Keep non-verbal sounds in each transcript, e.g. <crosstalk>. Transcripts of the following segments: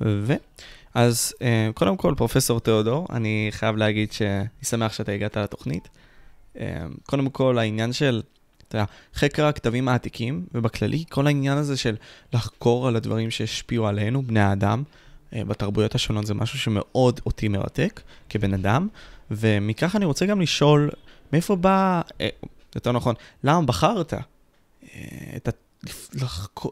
ו... אז אה, קודם כל, פרופסור תיאודור, אני חייב להגיד שאני שמח שאתה הגעת לתוכנית. אה, קודם כל, העניין של, אתה יודע, חקר הכתבים העתיקים, ובכללי, כל העניין הזה של לחקור על הדברים שהשפיעו עלינו, בני האדם, אה, בתרבויות השונות, זה משהו שמאוד אותי מרתק כבן אדם, ומכך אני רוצה גם לשאול, מאיפה בא, יותר נכון, למה בחרת את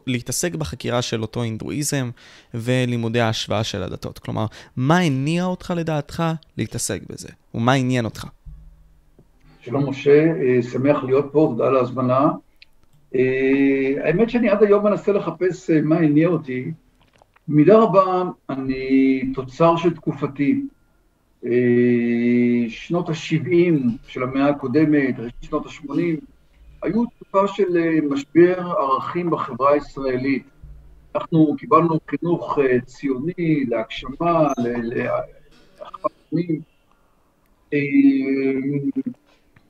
להתעסק בחקירה של אותו הינדואיזם ולימודי ההשוואה של הדתות. כלומר, מה הניע אותך לדעתך להתעסק בזה? ומה עניין אותך? שלום משה, אה, שמח להיות פה, תודה על ההזמנה. אה, האמת שאני עד היום מנסה לחפש אה, מה הניע אותי. במידה רבה אני תוצר של תקופתי. שנות ה-70 של המאה הקודמת, שנות ה-80, היו תקופה של אה, משבר ערכים בחברה הישראלית. אנחנו קיבלנו חינוך אה, ציוני, להגשמה, לאחוות פנים. אה,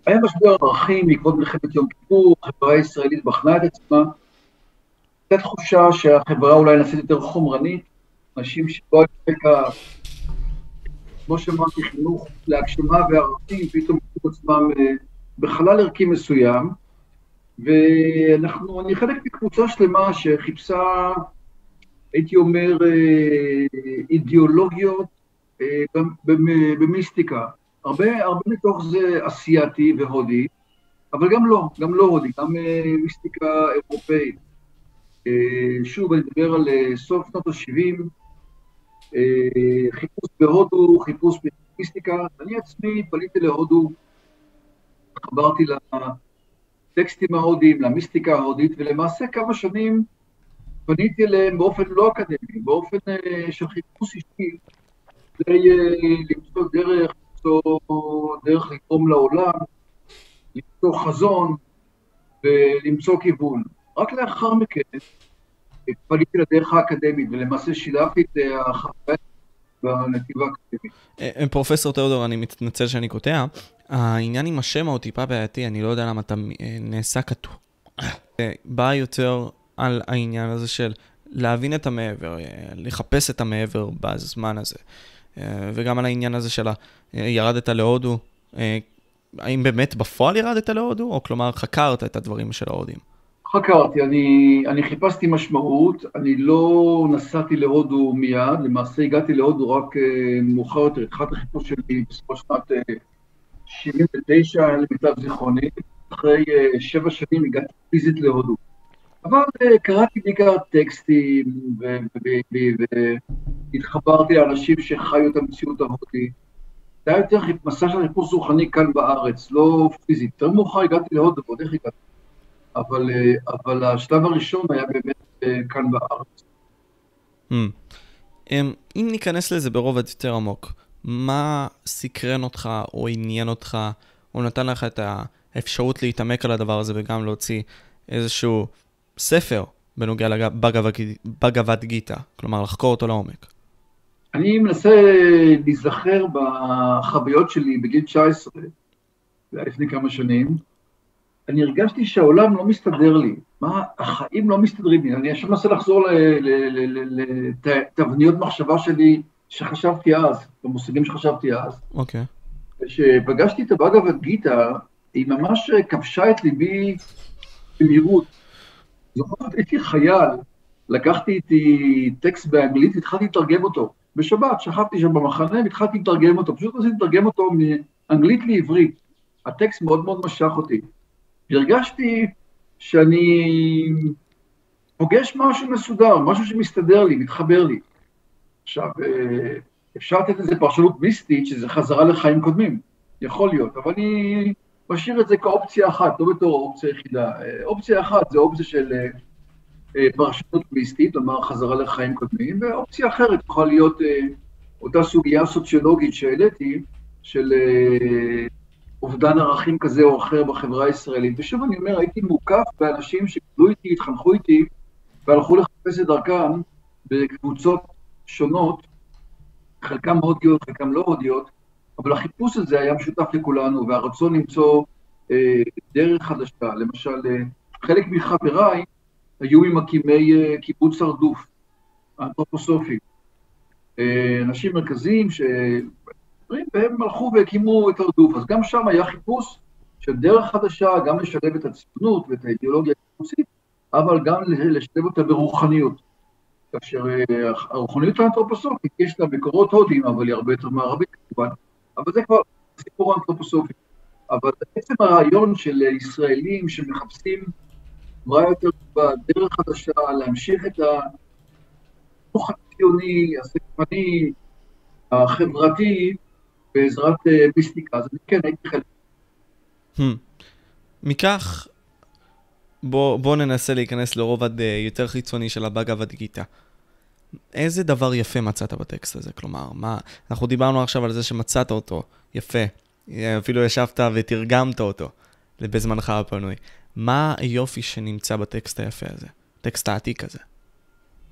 היה משבר ערכים בעקבות מלחמת יום כיפור, החברה הישראלית בחנה את עצמה. הייתה תחושה שהחברה אולי נעשית יותר חומרנית, אנשים שבו רקע, כמו שאמרתי, חינוך להגשמה וערכים, פתאום מצאו עצמם בחלל ערכי מסוים. ואנחנו, אני חלק מקבוצה שלמה שחיפשה, הייתי אומר, אה, אידיאולוגיות אה, במיסטיקה. הרבה, הרבה מתוך זה אסייתי והודי, אבל גם לא, גם לא הודי, גם אה, מיסטיקה אירופאית. שוב, אני מדבר על סוף שנות ה-70, חיפוש בהודו, חיפוש במיסטיקה. אני עצמי פניתי להודו, חברתי לטקסטים ההודיים, למיסטיקה ההודית, ולמעשה כמה שנים פניתי אליהם באופן לא אקדמי, באופן uh, של חיפוש אישי, כדי uh, למצוא דרך, למצוא דרך לתרום לעולם, למצוא חזון ולמצוא כיוון. רק לאחר מכן פניתי לדרך האקדמית, ולמעשה שילבתי את החוויה בנתיבה האקדמית. פרופסור תיאודור, אני מתנצל שאני קוטע. העניין עם השם הוא טיפה בעייתי, אני לא יודע למה אתה אה, נעשה כתוב. בא יותר על העניין הזה של להבין את המעבר, אה, לחפש את המעבר בזמן הזה. אה, וגם על העניין הזה של ירדת להודו, האם באמת בפועל ירדת להודו, או כלומר חקרת את הדברים של ההודים? חקרתי, אני, אני חיפשתי משמעות, אני לא נסעתי להודו מיד, למעשה הגעתי להודו רק מאוחר יותר, התחלת החיפוש שלי בסופו שנת 79 למיטב זיכרוני, אחרי שבע שנים הגעתי פיזית להודו. אבל uh, קראתי בעיקר טקסטים והתחברתי לאנשים שחיו את המציאות ההודית. זה היה יותר מסע של חיפוש רוחני כאן בארץ, לא פיזית. יותר מאוחר הגעתי להודו, ועוד איך הגעתי. אבל, uh, אבל השלב הראשון היה באמת uh, כאן בארץ. Hmm. Um, אם ניכנס לזה ברובד יותר עמוק, מה סקרן אותך, או עניין אותך, או נתן לך את האפשרות להתעמק על הדבר הזה וגם להוציא איזשהו ספר בנוגע לבגבד גיטה, כלומר לחקור אותו לעומק? אני מנסה להיזכר בחוויות שלי בגיל 19, זה היה לפני כמה שנים, אני הרגשתי שהעולם לא מסתדר לי, מה, החיים לא מסתדרים לי, אני עכשיו מנסה לחזור לתבניות מחשבה שלי שחשבתי אז, במושגים שחשבתי אז. אוקיי. Okay. כשפגשתי את הבאגה גיטה, היא ממש כבשה את ליבי במהירות. זוכרת, הייתי חייל, לקחתי איתי טקסט באנגלית, התחלתי לתרגם אותו. בשבת, שכבתי שם במחנה והתחלתי לתרגם אותו, פשוט רציתי לתרגם אותו מאנגלית לעברית. הטקסט מאוד מאוד משך אותי. והרגשתי שאני פוגש משהו מסודר, משהו שמסתדר לי, מתחבר לי. עכשיו, אה, אפשר לתת לזה פרשנות מיסטית, שזה חזרה לחיים קודמים, יכול להיות, אבל אני משאיר את זה כאופציה אחת, לא בתור אופציה יחידה. אה, אופציה אחת זה אופציה של אה, פרשנות מיסטית, כלומר חזרה לחיים קודמים, ואופציה אחרת יכולה להיות אותה סוגיה סוציולוגית שהעליתי, של אובדן ערכים כזה או אחר בחברה הישראלית. ושוב אני אומר, הייתי מוקף באנשים שגדלו איתי, התחנכו איתי, והלכו לחפש את דרכם בקבוצות שונות, חלקם הודיות, חלקם לא הודיות, אבל החיפוש הזה היה משותף לכולנו, והרצון למצוא אה, דרך חדשה. למשל, אה, חלק מחבריי היו ממקימי אה, קיבוץ הרדוף, האנתרופוסופי, אה, אנשים מרכזיים ש... והם הלכו והקימו את הרדוף. אז גם שם היה חיפוש של דרך חדשה, גם לשלב את הציונות ואת האידיאולוגיה הקיבוצית, אבל גם לשלב אותה ברוחניות. כאשר אה, הרוחניות האנתרופוסופית, יש לה מקורות הודיים, אבל היא הרבה יותר מערבית כמובן, אבל זה כבר סיפור האנתרופוסופי. אבל בעצם הרעיון של ישראלים שמחפשים מה יותר טובה, דרך חדשה, להמשיך את החינוך הציוני, הסקפני, החברתי, בעזרת אה, מיסטיקה, אז אני כן הייתי חלק. Hmm. מכך, בוא, בוא ננסה להיכנס לרובד אה, יותר חיצוני של הבאגה גיתא. איזה דבר יפה מצאת בטקסט הזה? כלומר, מה... אנחנו דיברנו עכשיו על זה שמצאת אותו, יפה. אפילו ישבת ותרגמת אותו בזמנך הפנוי. מה היופי שנמצא בטקסט היפה הזה, טקסט העתיק הזה?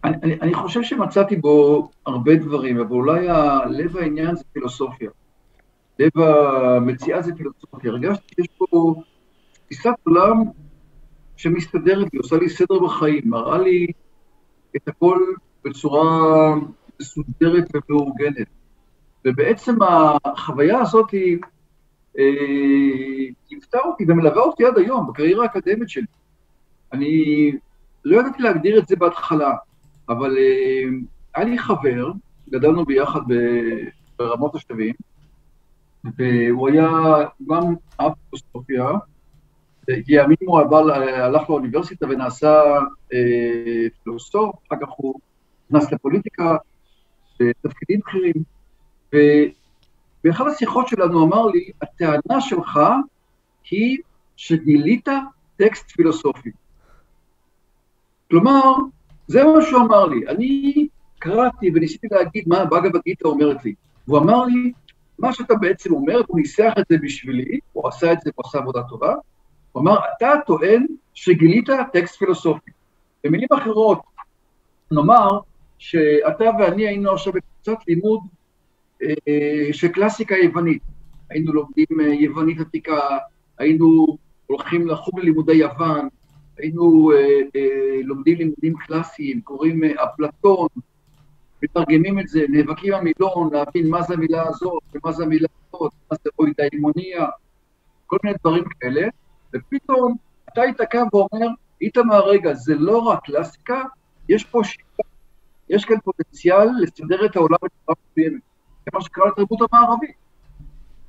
אני, אני, אני חושב שמצאתי בו הרבה דברים, אבל אולי לב העניין זה פילוסופיה. לב המציאה זה פילוסופיה. הרגשתי שיש פה תפיסת עולם שמסתדרת לי, עושה לי סדר בחיים, מראה לי את הכל בצורה מסודרת ומאורגנת. ובעצם החוויה הזאת היא ליוותה אה, אותי ומלווה אותי עד היום, בקריירה האקדמית שלי. אני לא ידעתי להגדיר את זה בהתחלה, אבל אה, היה לי חבר, גדלנו ביחד ברמות השבים, והוא היה גם אב פילוסופיה, לימים הוא עבר, הלך לאוניברסיטה ונעשה אה, פילוסוף, אחר כך הוא נכנס לפוליטיקה, בתפקידים בכירים, באחת השיחות שלנו אמר לי, הטענה שלך היא שגילית טקסט פילוסופי. כלומר, זה מה שהוא אמר לי. אני קראתי וניסיתי להגיד מה הבאגה גיתא אומרת לי. הוא אמר לי, מה שאתה בעצם אומר, הוא ניסח את זה בשבילי, הוא עשה את זה, הוא עשה עבודה טובה, הוא אמר, אתה טוען שגילית טקסט פילוסופי. במילים אחרות, נאמר שאתה ואני היינו עכשיו בקבוצת לימוד אה, של קלאסיקה יוונית. היינו לומדים אה, יוונית עתיקה, היינו הולכים לחוג ללימודי יוון, היינו אה, לומדים לימודים קלאסיים, קוראים אפלטון, מתרגמים את זה, נאבקים במילון, להבין מה זה המילה הזאת ומה זה המילה הזאת, מה זה אוידאימוניה, כל מיני דברים כאלה, ופתאום אתה היית קם ואומר, איתמר, רגע, זה לא רק קלאסיקה, יש פה שיטה, יש כאן פוטנציאל לסדר את העולם בצורה מסוימת. זה מה שקרה לתרבות המערבית.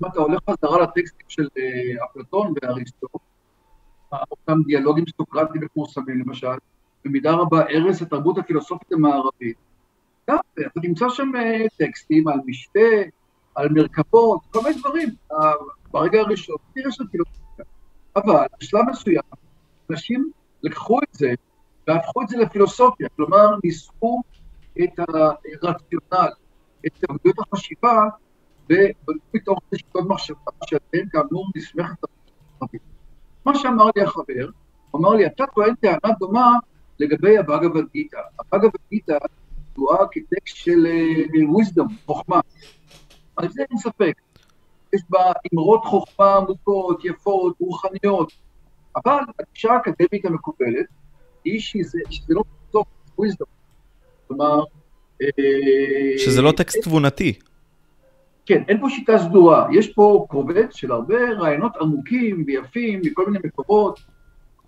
אם אתה הולך חזרה לטקסטים של אה, אפלטון ואריסטו, אותם דיאלוגים סוקרטיים מפורסמים למשל, במידה רבה הרס התרבות הפילוסופית המערבית. אתה תמצא שם אה, טקסטים על משתה, על מרכבות, כל מיני דברים. אה, ברגע הראשון, תראה של פילוסופיה. אבל בשלב מסוים, אנשים לקחו את זה והפכו את זה לפילוסופיה, כלומר, ניסחו את הרציונל, את תרבויות החשיבה ובתוך שיטות מחשבה שעליהן כאמור נסמכת הרבית. מה שאמר לי החבר, הוא אמר לי, אתה טוען טענה דומה לגבי הבאגבד גיתא. הבאגבד גיתא תואר כטקסט של wisdom, אה, חוכמה. על זה אין ספק. יש בה אמרות חוכמה עמוקות, יפות, רוחניות, אבל הגישה האקדמית המקובלת היא שזה, שזה לא בסוף wisdom. כלומר, שזה לא טקסט תבונתי. כן, אין פה שיטה סדורה, יש פה קובץ של הרבה רעיונות עמוקים ויפים מכל מיני מקומות,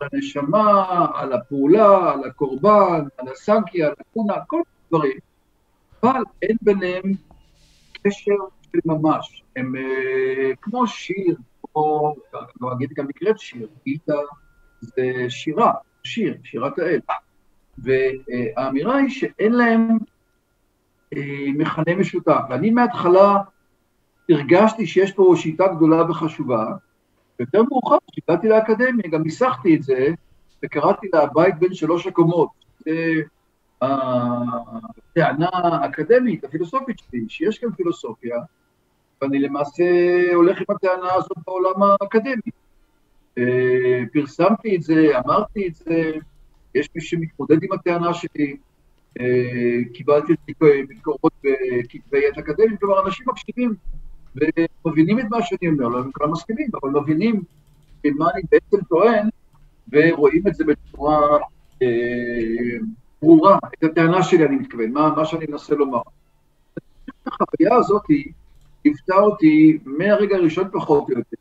על הנשמה, על הפעולה, על הקורבן, על הסנקיה, על הקונה, כל מיני דברים, אבל אין ביניהם קשר של ממש. הם uh, כמו שיר, כמו, לא אגיד גם נקראת שיר, גיטה זה שירה, שיר, שירת האל. והאמירה היא שאין להם אה, מכנה משותף. ואני מההתחלה הרגשתי שיש פה שיטה גדולה וחשובה, ויותר מאוחר, כשהגעתי לאקדמיה, גם ניסחתי את זה, וקראתי לה בית בין שלוש הקומות. זה הטענה האקדמית, הפילוסופית שלי, שיש כאן פילוסופיה, ואני למעשה הולך עם הטענה הזאת בעולם האקדמי. אה, פרסמתי את זה, אמרתי את זה, יש מי שמתמודד עם הטענה שלי, אה, קיבלתי ביקורות בכתבי עת אקדמיים, כלומר אנשים מקשיבים ומבינים את מה שאני אומר, לא כולם מסכימים, אבל מבינים מה אני בעצם טוען, ורואים את זה בצורה אה, ברורה, את הטענה שלי אני מתכוון, מה, מה שאני מנסה לומר. שהחוויה הזאת ליוותה אותי מהרגע הראשון פחות או יותר.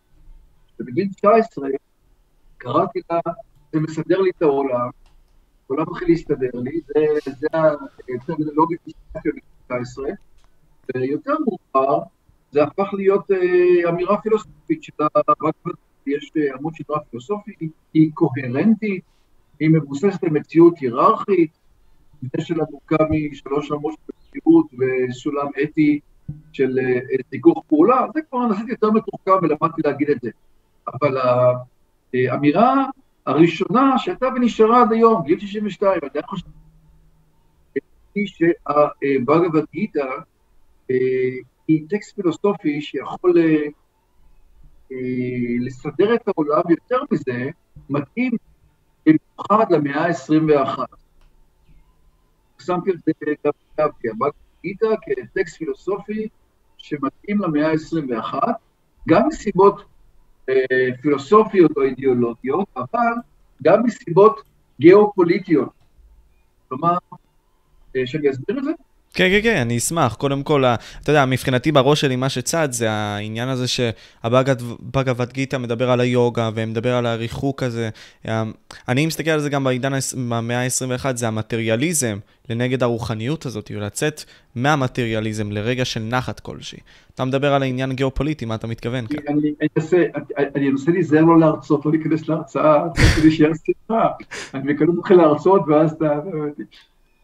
ובגיל 19 קראתי לה, זה מסדר לי את העולם, העולם מתחיל להסתדר לי, זה, זה הטרמינולוגיה של בגיל 19, ויותר מאוחר זה הפך להיות אה, אמירה פילוסופית של הרב יש אה, עמוד שדרה פילוסופי, היא קוהרנטית, היא מבוססת על מציאות היררכית, מבנה שלה מורכב משלוש רמות של מציאות וסולם אתי של זיכוך אה, פעולה, זה כבר נעשיתי יותר מתוחכם ולמדתי להגיד את זה. אבל האמירה הראשונה שהייתה ונשארה עד היום, גיל 62, אני חושב שהבאגבד גיתא היא טקסט פילוסופי שיכול אה, לסדר את העולם, יותר מזה, מתאים במיוחד למאה ה-21. שמתי את זה גם כתבתי, גיתא כטקסט פילוסופי שמתאים למאה ה-21, גם מסיבות אה, פילוסופיות או אידיאולוגיות, אבל גם מסיבות גיאופוליטיות. כלומר, אה, שאני אסביר את זה? כן, כן, כן, אני אשמח. קודם כל, אתה יודע, מבחינתי בראש שלי מה שצד זה העניין הזה שהבאגavad גיתא מדבר על היוגה ומדבר על הריחוק הזה. אמ, אני מסתכל על זה גם בעידן המאה ה-21, זה המטריאליזם לנגד הרוחניות הזאת, לצאת מהמטריאליזם לרגע של נחת כלשהי. אתה מדבר על העניין גיאופוליטי, מה אתה מתכוון כאן? אני אנסה להיזהר לא להרצות, לא להיכנס להרצאה, כדי שיהיה שיחה. אני מקדם אותך להרצות ואז אתה...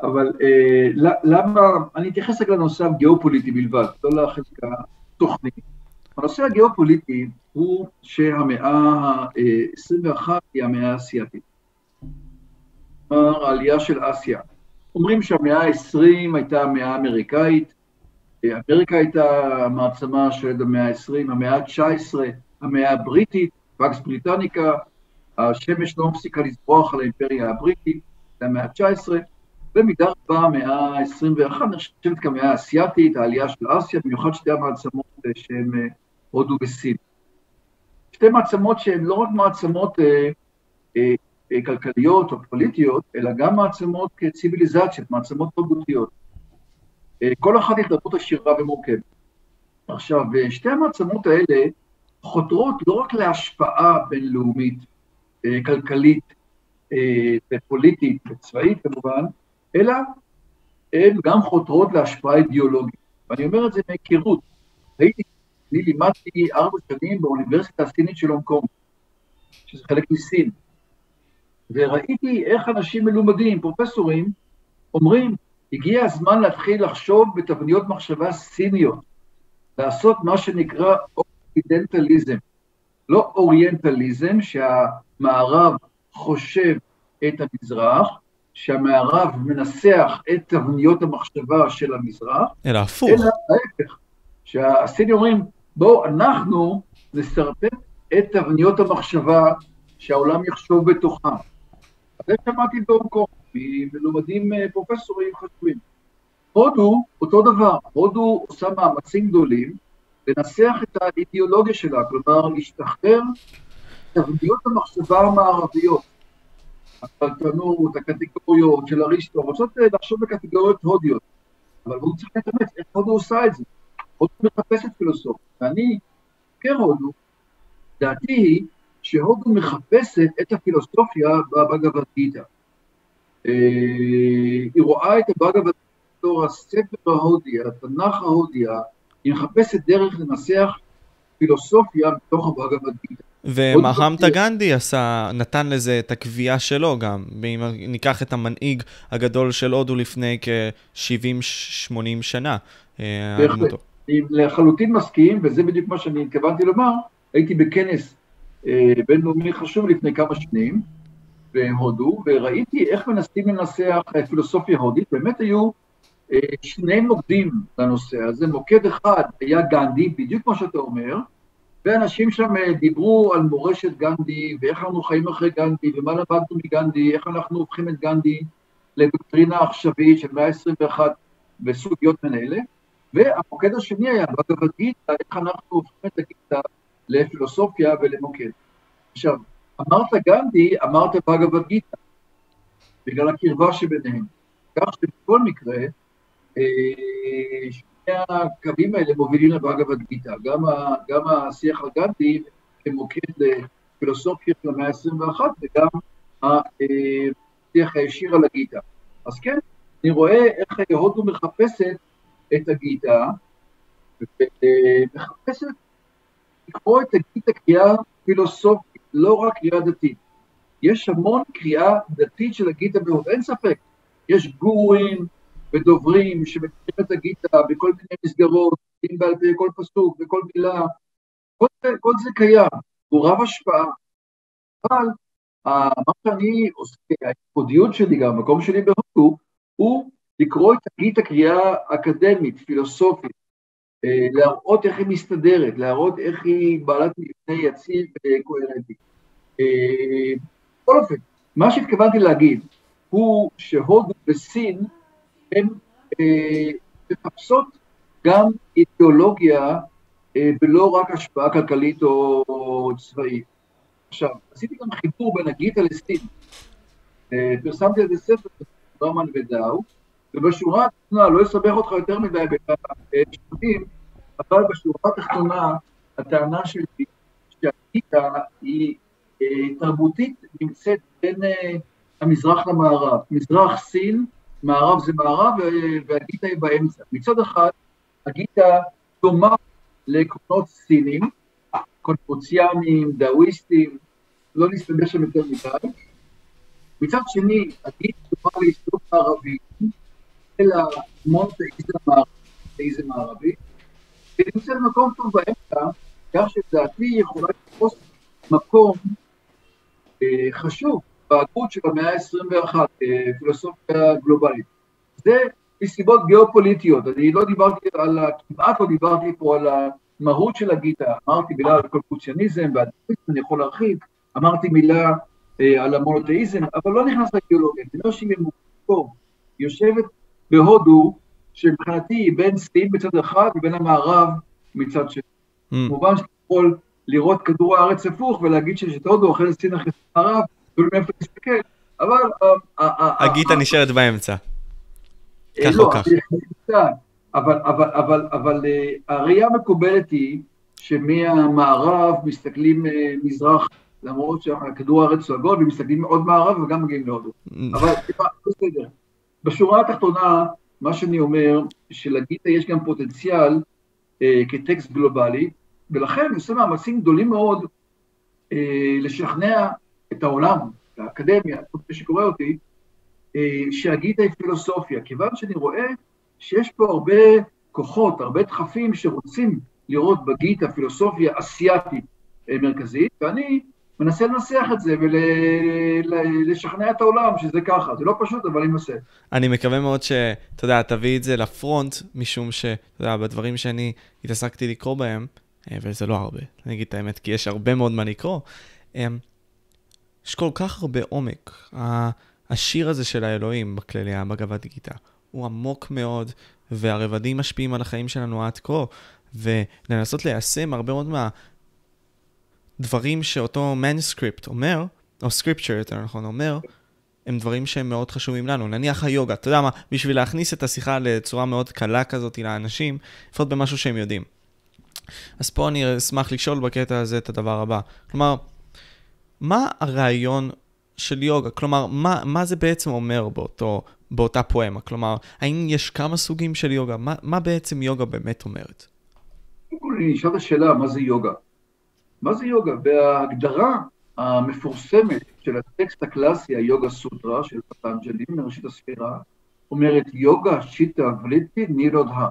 אבל אה, למה, אני אתייחס רק לנושא הגיאופוליטי בלבד, לא לחלק התוכני. הנושא הגיאופוליטי הוא שהמאה ה-21 היא המאה האסייתית. כלומר, העלייה של אסיה. אומרים שהמאה ה-20 הייתה המאה האמריקאית, אמריקה הייתה המעצמה של המאה ה-20, המאה ה-19, המאה הבריטית, וקס בריטניקה, השמש לא מפסיקה לזרוח על האימפריה הבריטית, המאה ה-19, במידה רבה המאה ה-21 נחשבת כמאה האסייתית, העלייה של אסיה, במיוחד שתי המעצמות אה, שהן אה, הודו וסין. שתי מעצמות שהן לא רק מעצמות אה, אה, אה, כלכליות או פוליטיות, אלא גם מעצמות כציוויליזציות, מעצמות תרבותיות. אה, כל אחת היא תרבות עשירה ומורכבת. עכשיו, שתי המעצמות האלה חותרות לא רק להשפעה בינלאומית, אה, כלכלית אה, ופוליטית וצבאית כמובן, אלא הן גם חותרות להשפעה אידיאולוגית. ואני אומר את זה מהיכרות. הייתי, אני לימדתי ארבע שנים באוניברסיטה הסינית של הונג קונג, שזה חלק מסין, וראיתי איך אנשים מלומדים, פרופסורים, אומרים, הגיע הזמן להתחיל לחשוב בתבניות מחשבה סיניות, לעשות מה שנקרא אוריינטליזם, לא אוריינטליזם שהמערב חושב את המזרח, שהמערב מנסח את תבניות המחשבה של המזרח, אלא הפוך. אלא ההפך, שהסינים אומרים, בואו אנחנו נסרטט את תבניות המחשבה שהעולם יחשוב בתוכם. זה שמעתי קונג, מלומדים אה, פרופסורים חשובים. הודו, אותו דבר, הודו עושה מאמצים גדולים לנסח את האידיאולוגיה שלה, כלומר להשתחרר תבניות המחשבה המערביות. הפלטנות, הקטגוריות של אריסטו, רוצות אה, לחשוב בקטגוריות הודיות, אבל הוא צריך להתאמץ, איך הודו עושה את זה? הודו מחפשת פילוסופיה, ואני, כהודו, דעתי היא שהודו מחפשת את הפילוסופיה בבגבד גיתא. אה, היא רואה את הבגבד בתור הספר ההודי, התנ"ך ההודי, היא מחפשת דרך לנסח פילוסופיה מתוך הבגבד גיתא. ומהמטה גנדי עשה, נתן לזה את הקביעה שלו גם. ואם ניקח את המנהיג הגדול של הודו לפני כ-70-80 שנה. אה, בהחלט. אני לחלוטין מסכים, וזה בדיוק מה שאני התכוונתי לומר. הייתי בכנס אה, בינלאומי חשוב לפני כמה שנים בהודו, וראיתי איך מנסים לנסח פילוסופיה הודית. באמת היו אה, שני מוקדים לנושא הזה. מוקד אחד היה גנדי, בדיוק כמו שאתה אומר, ואנשים שם אה, דיברו על מורשת גנדי, ואיך אנחנו חיים אחרי גנדי, ומה למדנו מגנדי, איך אנחנו הופכים את גנדי לדוקטרינה עכשווית של מאה ה-21 וסוגיות מן אלה. והמוקד השני היה בגבד גיתא, איך אנחנו הופכים את הגיתא לפילוסופיה ולמוקד. עכשיו, אמרת גנדי, אמרת בגבד גיתא, בגלל הקרבה שביניהם. כך שבכל מקרה, אה, הקווים האלה מובילים לבאגבד גיטה, גם, ה, גם השיח הגנדי כמוקד לפילוסופיה של המאה ה-21 וגם השיח הישיר על הגיטה. אז כן, אני רואה איך הודו מחפשת את הגיטה, ומחפשת לקרוא את הגיטה קריאה פילוסופית, לא רק קריאה דתית. יש המון קריאה דתית של הגיטה בהודו, אין ספק. יש גורים ודוברים שמכירים את הגיטה בכל מיני מסגרות, אם בעל פה כל פסוק וכל מילה, כל זה, כל זה קיים, הוא רב השפעה. אבל מה שאני עושה, הייחודיות שלי גם, המקום שלי בהודו, הוא לקרוא את הגיטה קריאה אקדמית, פילוסופית, אה, להראות איך היא מסתדרת, להראות איך היא בעלת מבנה יציב וקוהרנטי. אה, בכל אופן, מה שהתכוונתי להגיד הוא שהודו וסין הן אה, מחפשות גם אידיאולוגיה ולא רק השפעה כלכלית או צבאית. עכשיו, עשיתי גם חיבור בין הגיטה לסין. פרסמתי על זה ספר, רמן ודאו, ובשורה התחתונה, לא אסבך אותך יותר מדי בשלבים, אבל בשורה התחתונה, הטענה שלי שהגיטה היא אה, תרבותית נמצאת בין אה, המזרח למערב. מזרח סין, מערב זה מערב והגיטה היא באמצע. מצד אחד, הגיטה דומה לעקרונות סינים, קונפוציאנים, דאוויסטים, לא נסתבר שם יותר מדי. מצד שני, הגיטה דומה להסתובב הערבים, אלא מונטאיזם מערבי, ונמצא במקום טוב באמצע, כך שלדעתי יכולה לתפוס מקום אה, חשוב בהגות של המאה ה-21, אה, פילוסופיה גלובלית. זה מסיבות גיאופוליטיות, אני לא דיברתי על, כמעט לא דיברתי פה על המהות של הגיטה, אמרתי מילה על קולקוציוניזם והדפיסט, אני יכול להרחיב, אמרתי מילה אה, על המונותאיזם, אבל לא נכנס לאידיאולוגיה, אני אומר שהיא ממוקמת יושבת בהודו, שמבחינתי היא בין סין מצד אחד ובין המערב מצד שני. Mm. כמובן שאתה יכול לראות כדור הארץ הפוך ולהגיד שיש את הודו אחרי סין אחרי המערב, ולא מאיפה להסתכל, אבל... אה, אה, אה, הגיטה נשארת באמצע. כך לא, או כך. אבל, אבל, אבל, אבל הראייה המקובלת היא שמהמערב מסתכלים מזרח, למרות שכדור הארץ הוא עגול, ומסתכלים עוד מערב וגם מגיעים להודו. <laughs> אבל בסדר. בשורה התחתונה, מה שאני אומר, שלגיטה יש גם פוטנציאל אה, כטקסט גלובלי, ולכן אני עושה מאמצים גדולים מאוד אה, לשכנע את העולם, את האקדמיה, כל מי שקורא אותי, אה, שהגיטה היא פילוסופיה, כיוון שאני רואה שיש פה הרבה כוחות, הרבה דחפים שרוצים לראות בגיטה פילוסופיה אסיאתית אה, מרכזית, ואני מנסה לנסח את זה ולשכנע את העולם שזה ככה. זה לא פשוט, אבל אני מנסה. אני מקווה מאוד שאתה יודע, תביא את זה לפרונט, משום שאתה יודע, בדברים שאני התעסקתי לקרוא בהם, אה, וזה לא הרבה, אני אגיד את האמת, כי יש הרבה מאוד מה לקרוא, יש כל כך הרבה עומק. השיר הזה של האלוהים בכללי, בגבת גיטה, הוא עמוק מאוד, והרבדים משפיעים על החיים שלנו עד כה, ולנסות ליישם הרבה מאוד מה... דברים שאותו מנוסקריפט אומר, או סקריפצ'ר יותר נכון אומר, הם דברים שהם מאוד חשובים לנו. נניח היוגה, אתה יודע מה, בשביל להכניס את השיחה לצורה מאוד קלה כזאת לאנשים, לפחות במשהו שהם יודעים. אז פה אני אשמח לשאול בקטע הזה את הדבר הבא. כלומר, מה הרעיון של יוגה? כלומר, מה, מה זה בעצם אומר באותו, באותה פואמה? כלומר, האם יש כמה סוגים של יוגה? מה, מה בעצם יוגה באמת אומרת? את השאלה, מה זה יוגה? מה זה יוגה? בהגדרה המפורסמת של הטקסט הקלאסי, היוגה סוטרה של פטנג'לי, מראשית הספירה, אומרת יוגה שיטה וליטי נירודה.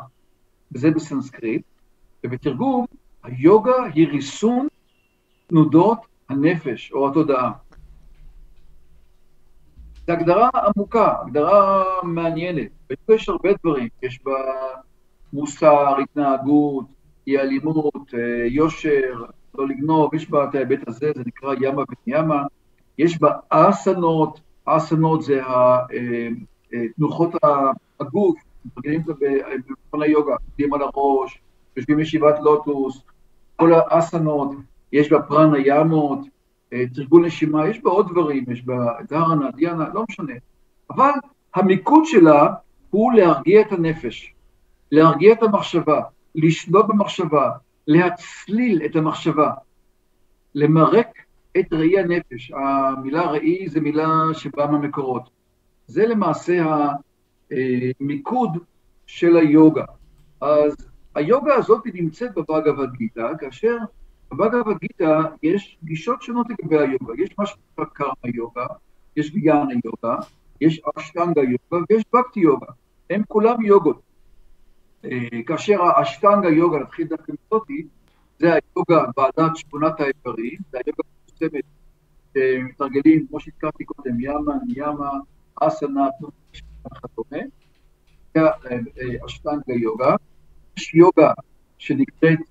וזה בסנסקריט, ובתרגום, היוגה היא ריסון תנודות הנפש או התודעה. זו הגדרה עמוקה, הגדרה מעניינת. ויש הרבה דברים, יש בה מוסר, התנהגות, אי אלימות, אה, יושר, לא לגנוב, יש בה את ההיבט הזה, זה נקרא ימה וניאמה, יש בה אסנות, אסנות זה אה, אה, תנוחות הגוף, מתרגלים את זה במכון היוגה, עומדים על הראש, יושבים בישיבת לוטוס, כל האסנות, יש בה פרנה ימות, אה, תרגול נשימה, יש בה עוד דברים, יש בה דרנה, דיאנה, לא משנה. אבל המיקוד שלה הוא להרגיע את הנפש. להרגיע את המחשבה, לשלוט במחשבה, להצליל את המחשבה, למרק את ראי הנפש. המילה ראי זה מילה שבאה מהמקורות. זה למעשה המיקוד של היוגה. אז היוגה הזאת נמצאת בבאגavad גיתא, כאשר בבאגavad גיתא יש גישות שונות לגבי היוגה. יש מה שנקרא קרמה יוגה, יש גיאנה יוגה, יש אשטנגה יוגה ויש בקטי יוגה. הם כולם יוגות. אה, כאשר האשטנגה יוגה, נתחיל דווקא מזאתי, זה היוגה בעלת שמונת האיברים, זה היוגה מוסכמת שמתרגלים, כמו שהזכרתי קודם, ימה, ניאמה, אסנה, וכדומה, זה אה, אשטנגה יוגה. יש יוגה שנקראת אה,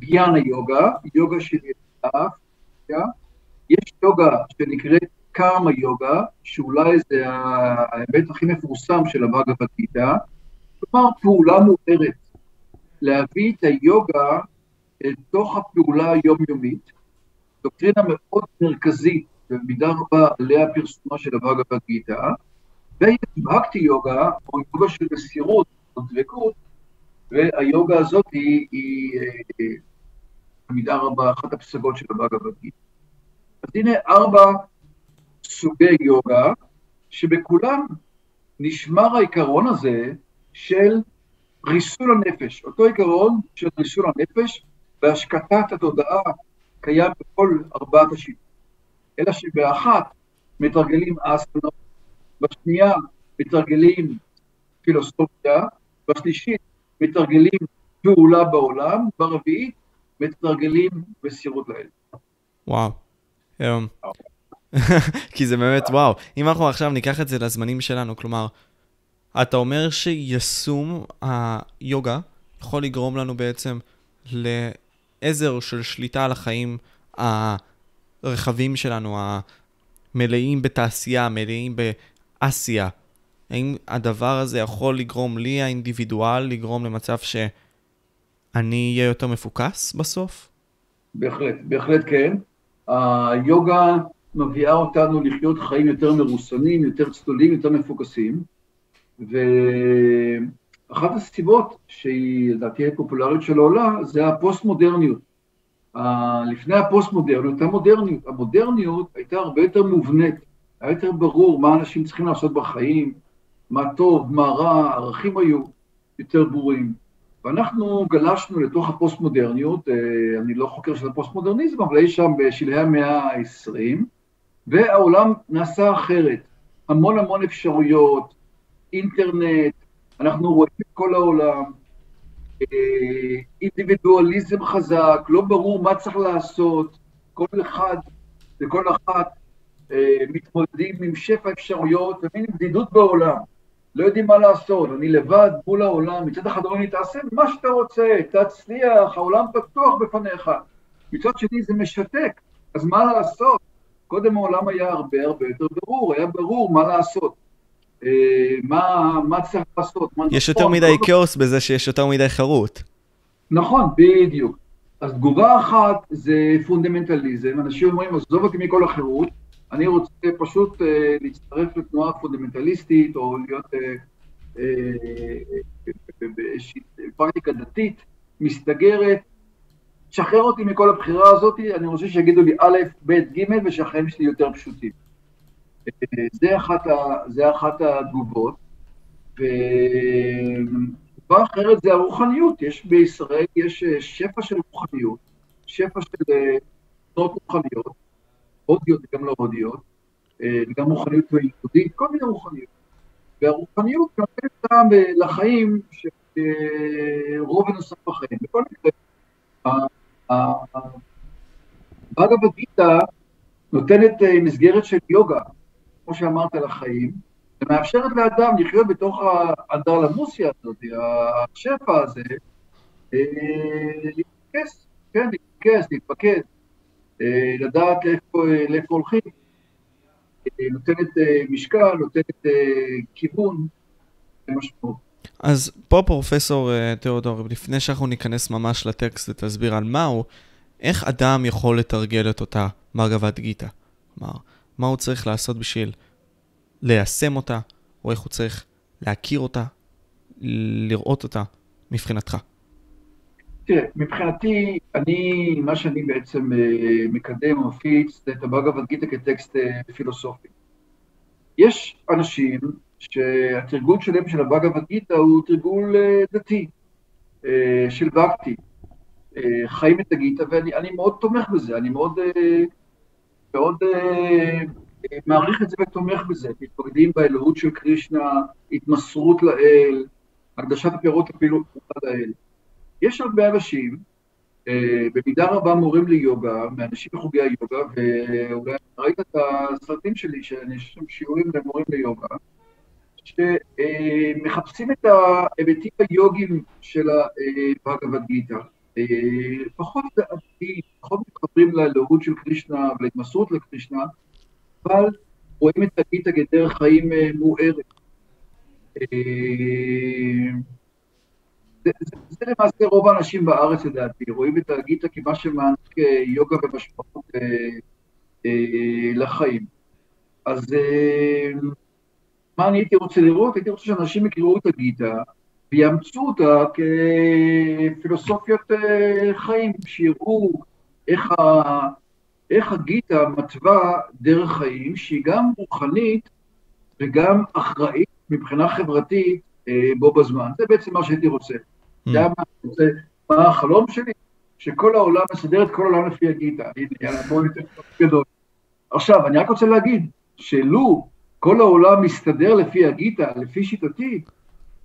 גיאנה יוגה, יוגה של ידעה, יש יוגה שנקראת קרמה יוגה, שאולי זה ההיבט הכי מפורסם של הבאגה גיתא, כלומר פעולה מוארת, להביא את היוגה אל תוך הפעולה היומיומית, דוקטרינה מאוד מרכזית, ובמידה רבה עליה פרסומה של הבאגה גיתא, ויש בהקטי יוגה, או יוגה של מסירות, או דבקות, והיוגה הזאת היא, היא אה, במידה רבה אחת הפסגות של הבאגה גיתא. אז הנה ארבע סוגי יוגה, שבכולם נשמר העיקרון הזה של ריסול הנפש. אותו עיקרון של ריסול הנפש והשקטת התודעה קיים בכל ארבעת השיטות. אלא שבאחת מתרגלים אסנות, בשנייה מתרגלים פילוסופיה, בשלישית מתרגלים פעולה בעולם, ברביעית מתרגלים מסירות לאל. וואו. <laughs> כי זה באמת, וואו. אם אנחנו עכשיו ניקח את זה לזמנים שלנו, כלומר, אתה אומר שיישום היוגה יכול לגרום לנו בעצם לעזר של שליטה על החיים הרחבים שלנו, המלאים בתעשייה, מלאים באסיה. האם הדבר הזה יכול לגרום לי, האינדיבידואל, לגרום למצב שאני אהיה יותר מפוקס בסוף? בהחלט, בהחלט כן. היוגה מביאה אותנו לחיות חיים יותר מרוסנים, יותר צלולים, יותר מפוקסים. ואחת הסיבות שהיא, לדעתי, הפופולריות של העולה, זה הפוסט-מודרניות. לפני הפוסט-מודרניות, המודרניות. המודרניות הייתה הרבה יותר מובנית, היה יותר ברור מה אנשים צריכים לעשות בחיים, מה טוב, מה רע, ערכים היו יותר ברורים. ואנחנו גלשנו לתוך הפוסט-מודרניות, אה, אני לא חוקר של הפוסט-מודרניזם, אבל אי שם בשלהי המאה ה-20, והעולם נעשה אחרת. המון המון אפשרויות, אינטרנט, אנחנו רואים את כל העולם, אה, אינדיבידואליזם חזק, לא ברור מה צריך לעשות, כל אחד וכל אחת אה, מתמודדים עם שפע אפשרויות ומין בדידות בעולם. לא יודעים מה לעשות, אני לבד מול העולם, מצד אחד אומרים לי, תעשה מה שאתה רוצה, תצליח, העולם פתוח בפניך. מצד שני זה משתק, אז מה לעשות? קודם העולם היה הרבה הרבה יותר ברור, היה ברור מה לעשות. אה, מה, מה צריך לעשות. מה יש נכון, יותר מדי לא... כאוס בזה שיש יותר מדי חירות. נכון, בדיוק. אז תגובה אחת זה פונדמנטליזם, אנשים אומרים, עזוב אותי מכל החירות, אני רוצה פשוט אה, להצטרף לתנועה פונדמנטליסטית, או להיות אה, אה, באיזושהי פרקטיקה דתית, מסתגרת, שחרר אותי מכל הבחירה הזאת, אני רוצה שיגידו לי א', ב', ג', ושהחיים שלי יותר פשוטים. זה אחת, ה, זה אחת התגובות. ותגובה אחרת זה הרוחניות. יש בישראל, יש שפע של רוחניות, שפע של תנועות רוחניות, הודיות וגם לא הודיות, וגם רוחניות יהודית, כל מיני רוחניות. והרוחניות נותנת טעם לחיים של רוב הנוסף בחיים. בכל מקרה, בגבד גיתא נותנת אה, מסגרת של יוגה, כמו שאמרת, לחיים, ומאפשרת לאדם לחיות בתוך האנדרלמוסיה הזאת, השפע הזה, אה, להתפקס, כן, להתפקס, להתפקד, אה, לדעת לאיפה הולכים, נותנת משקל, נותנת כיוון ומשמעות. אז פה פרופסור תיאודור, לפני שאנחנו ניכנס ממש לטקסט ותסביר על מה הוא, איך אדם יכול לתרגל את אותה מרגבת גיתא? כלומר, מה הוא צריך לעשות בשביל ליישם אותה, או איך הוא צריך להכיר אותה, לראות אותה מבחינתך? תראה, מבחינתי, אני, מה שאני בעצם uh, מקדם או מפיץ, זה את הבאגה גיתא כטקסט uh, פילוסופי. יש אנשים שהתרגול שלהם של הבאגה גיתא הוא תרגול uh, דתי, של וקטי, uh, חיים את הגיתא, ואני מאוד תומך בזה, אני מאוד, מאוד מעריך את זה ותומך בזה, מתפקדים באלוהות של קרישנה, התמסרות לאל, הקדשת הפירות לפעילות לאל. יש הרבה אנשים, אה, במידה רבה מורים ליוגה, מאנשים מחוגי היוגה, ואולי ראית את הסרטים שלי, שיש שם שיעורים למורים ליוגה, שמחפשים את ההיבטים היוגיים של הבאגבד. אה, פחות דעתי, פחות מתחברים לאלוהות של קרישנה ולהתמסרות לקרישנה, אבל רואים את הגיתא כדרך חיים אה, מוארת. זה, זה, זה למעשה רוב האנשים בארץ לדעתי, רואים את הגיטה כמה שמעניק אה, יוגה ומשמעות אה, אה, לחיים. אז אה, מה אני הייתי רוצה לראות? הייתי רוצה שאנשים יקראו את הגיטה ויאמצו אותה כפילוסופיות אה, חיים, שיראו איך, ה, איך הגיטה מתווה דרך חיים שהיא גם רוחנית וגם אחראית מבחינה חברתית אה, בו בזמן. זה בעצם מה שהייתי רוצה. יודע מה, מה החלום שלי? שכל העולם מסדר את כל העולם לפי הגיטה. יאללה, בואו ניתן גדול. עכשיו, אני רק רוצה להגיד, שלו כל העולם מסתדר לפי הגיטה, לפי שיטתי,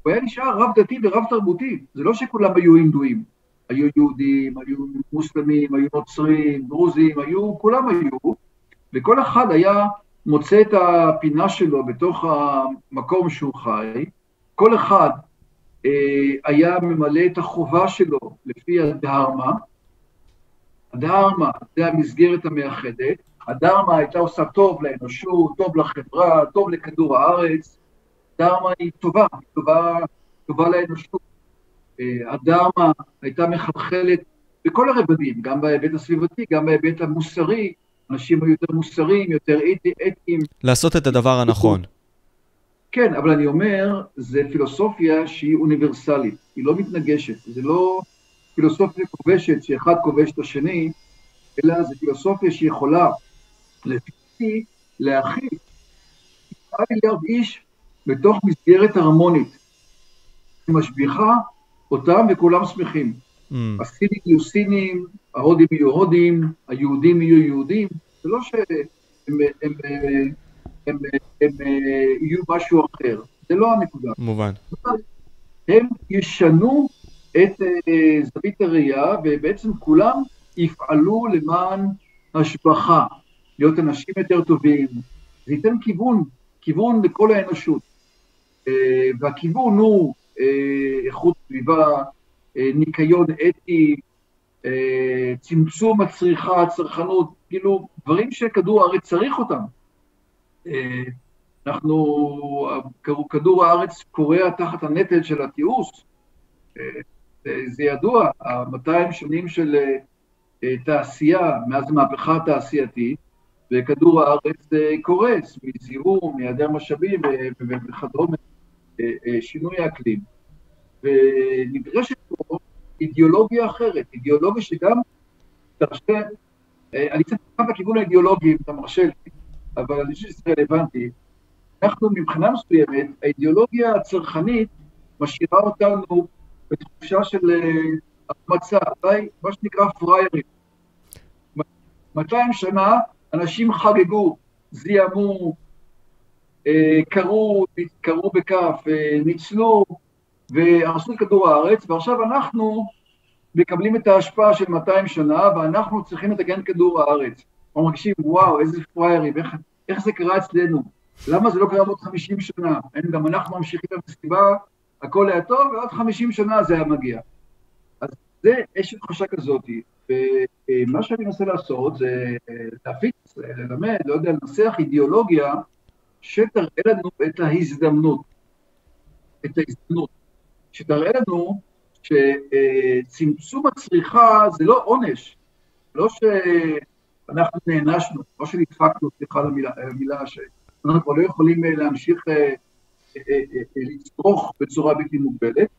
הוא היה נשאר רב דתי ורב תרבותי. זה לא שכולם היו הינדואים. היו יהודים, היו מוסלמים, היו נוצרים, דרוזים, היו, כולם היו, וכל אחד היה מוצא את הפינה שלו בתוך המקום שהוא חי, כל אחד היה ממלא את החובה שלו לפי הדהרמה. הדהרמה זה המסגרת המאחדת, הדהרמה הייתה עושה טוב לאנושות, טוב לחברה, טוב לכדור הארץ, הדהרמה היא טובה, היא טובה, טובה לאנושות. אה, הדהרמה הייתה מחלחלת בכל הרבדים, גם בהיבט הסביבתי, גם בהיבט המוסרי, אנשים היו יותר מוסריים, יותר אתיים. לעשות את הדבר הנכון. כן, אבל אני אומר, זה פילוסופיה שהיא אוניברסלית, היא לא מתנגשת, זה לא פילוסופיה כובשת שאחד כובש את השני, אלא זו פילוסופיה שיכולה, לפי להכיל שבעה מיליארד איש בתוך מסגרת הרמונית, שמשביחה אותם וכולם שמחים. Mm. הסינים יהיו סינים, ההודים יהיו הודים, היהודים יהיו יהודים, זה לא שהם הם, הם, הם, הם, הם אה, יהיו משהו אחר. זה לא הנקודה. מובן. הם ישנו את אה, זווית הראייה, ובעצם כולם יפעלו למען השבחה, להיות אנשים יותר טובים. זה ייתן כיוון, כיוון לכל האנושות. אה, והכיוון הוא איכות סביבה, ניקיון אתי, צמצום הצריכה, הצרכנות, כאילו דברים שכדור הארץ צריך אותם. אה, אנחנו, כדור הארץ קורע תחת הנטל של התיעוש. אה, זה ידוע, ה-200 שנים של אה, תעשייה, מאז המהפכה התעשייתית, וכדור הארץ קורס מזיהום, מהיעדר משאבים וכדומה, שינוי האקלים. ונדרשת פה אידיאולוגיה אחרת, אידיאולוגיה שגם תרשה, אני קצת בכיוון האידיאולוגי, אם אתה מרשה לי, אבל אני חושב שזה רלוונטי. אנחנו מבחינה מסוימת, האידיאולוגיה הצרכנית משאירה אותנו בתחושה של החמצה, אולי מה שנקרא פריירים. 200 שנה אנשים חגגו, זיהמו, אה, קראו, קראו בכף, אה, ניצלו והרסו את כדור הארץ, ועכשיו אנחנו מקבלים את ההשפעה של 200 שנה, ואנחנו צריכים לתקן את כדור הארץ. או מרגישים, וואו, איזה פריירים, איך, איך זה קרה אצלנו? למה זה לא קרה בעוד 50 שנה? אין, גם אנחנו ממשיכים במסיבה, הכל היה טוב, ועוד 50 שנה זה היה מגיע. אז זה אשת חשה כזאת, ומה שאני מנסה לעשות זה להפיץ, ללמד, לא יודע, לנסח אידיאולוגיה שתראה לנו את ההזדמנות. את ההזדמנות. שתראה לנו שצמצום הצריכה זה לא עונש, לא ש... אנחנו נענשנו, לא שנדפקנו, סליחה על המילה, שאנחנו כבר לא יכולים אה, להמשיך אה, לצרוך בצורה בלתי מוגבלת,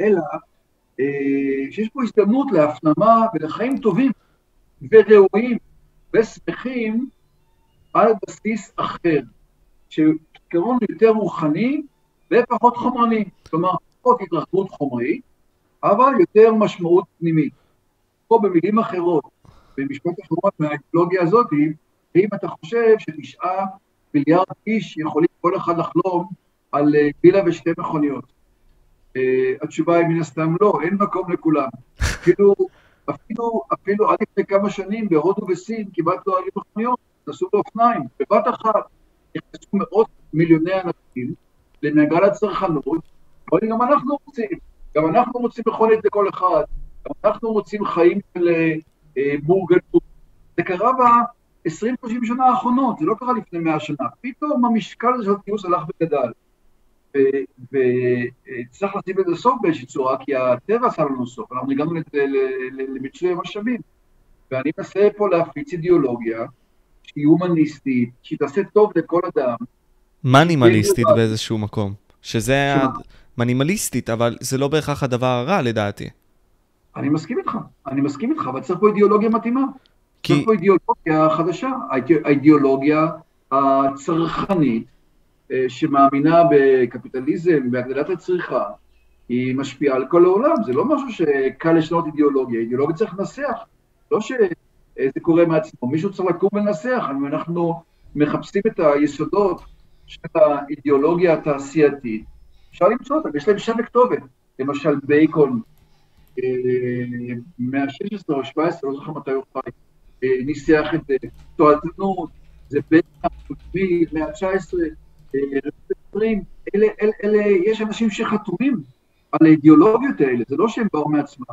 אלא שיש פה הזדמנות להפנמה ולחיים טובים וראויים ושמחים על בסיס אחר, שעיקרון יותר רוחני ופחות חומרני, כלומר פחות התרחבות חומרית, אבל יותר משמעות פנימית. פה במילים אחרות, במשפט אחרון מהאידיאולוגיה הזאת, האם אתה חושב שתשעה מיליארד איש יכולים כל אחד לחלום על אה, וילה ושתי מכוניות? Uh, התשובה היא מן הסתם לא, אין מקום לכולם. כאילו, אפילו, אפילו עד לפני כמה שנים בהודו וסין כמעט לא היו מכוניות, נסעו באופניים, בבת אחת נכנסו מאות מיליוני אנשים למעגל הצרכנות, אבל גם אנחנו רוצים, גם אנחנו רוצים מכונית לכל אחד, גם אנחנו רוצים חיים של אה, בורגנות. זה קרה ב-20-30 שנה האחרונות, זה לא קרה לפני 100 שנה. פתאום המשקל הזה של הגיוס הלך וגדל. וצריך לשים לזה סוף באיזושהי צורה, כי הטבע עשה לנו סוף, אנחנו הגענו למיצוי המשאבים. ואני מנסה פה להפיץ אידיאולוגיה שהיא הומניסטית, שהיא תעשה טוב לכל אדם. מנימליסטית באיזשהו מקום. שזה מנימליסטית, אבל זה לא בהכרח הדבר הרע לדעתי. אני מסכים איתך, אני מסכים איתך, אבל צריך פה אידיאולוגיה מתאימה. כי... צריך פה אידיאולוגיה חדשה, האידיאולוגיה הצרכנית, אה, שמאמינה בקפיטליזם, בהגדלת הצריכה, היא משפיעה על כל העולם, זה לא משהו שקל לשנות אידיאולוגיה, אידיאולוגיה צריך לנסח, לא שזה קורה מעצמו, מישהו צריך לקום ולנסח, אנחנו מחפשים את היסודות של האידיאולוגיה התעשייתית, אפשר למצוא אותם, יש להם שם וכתובת, למשל בייקון, אה, מה-16 או 17, לא זוכר מתי הוא חי, אה, ניסח את זה, תועדנות, זה בין המקביל, מאה ה-19, אלה, אלה, אלה, יש אנשים שחתומים על האידיאולוגיות האלה, זה לא שהם באו מעצמם.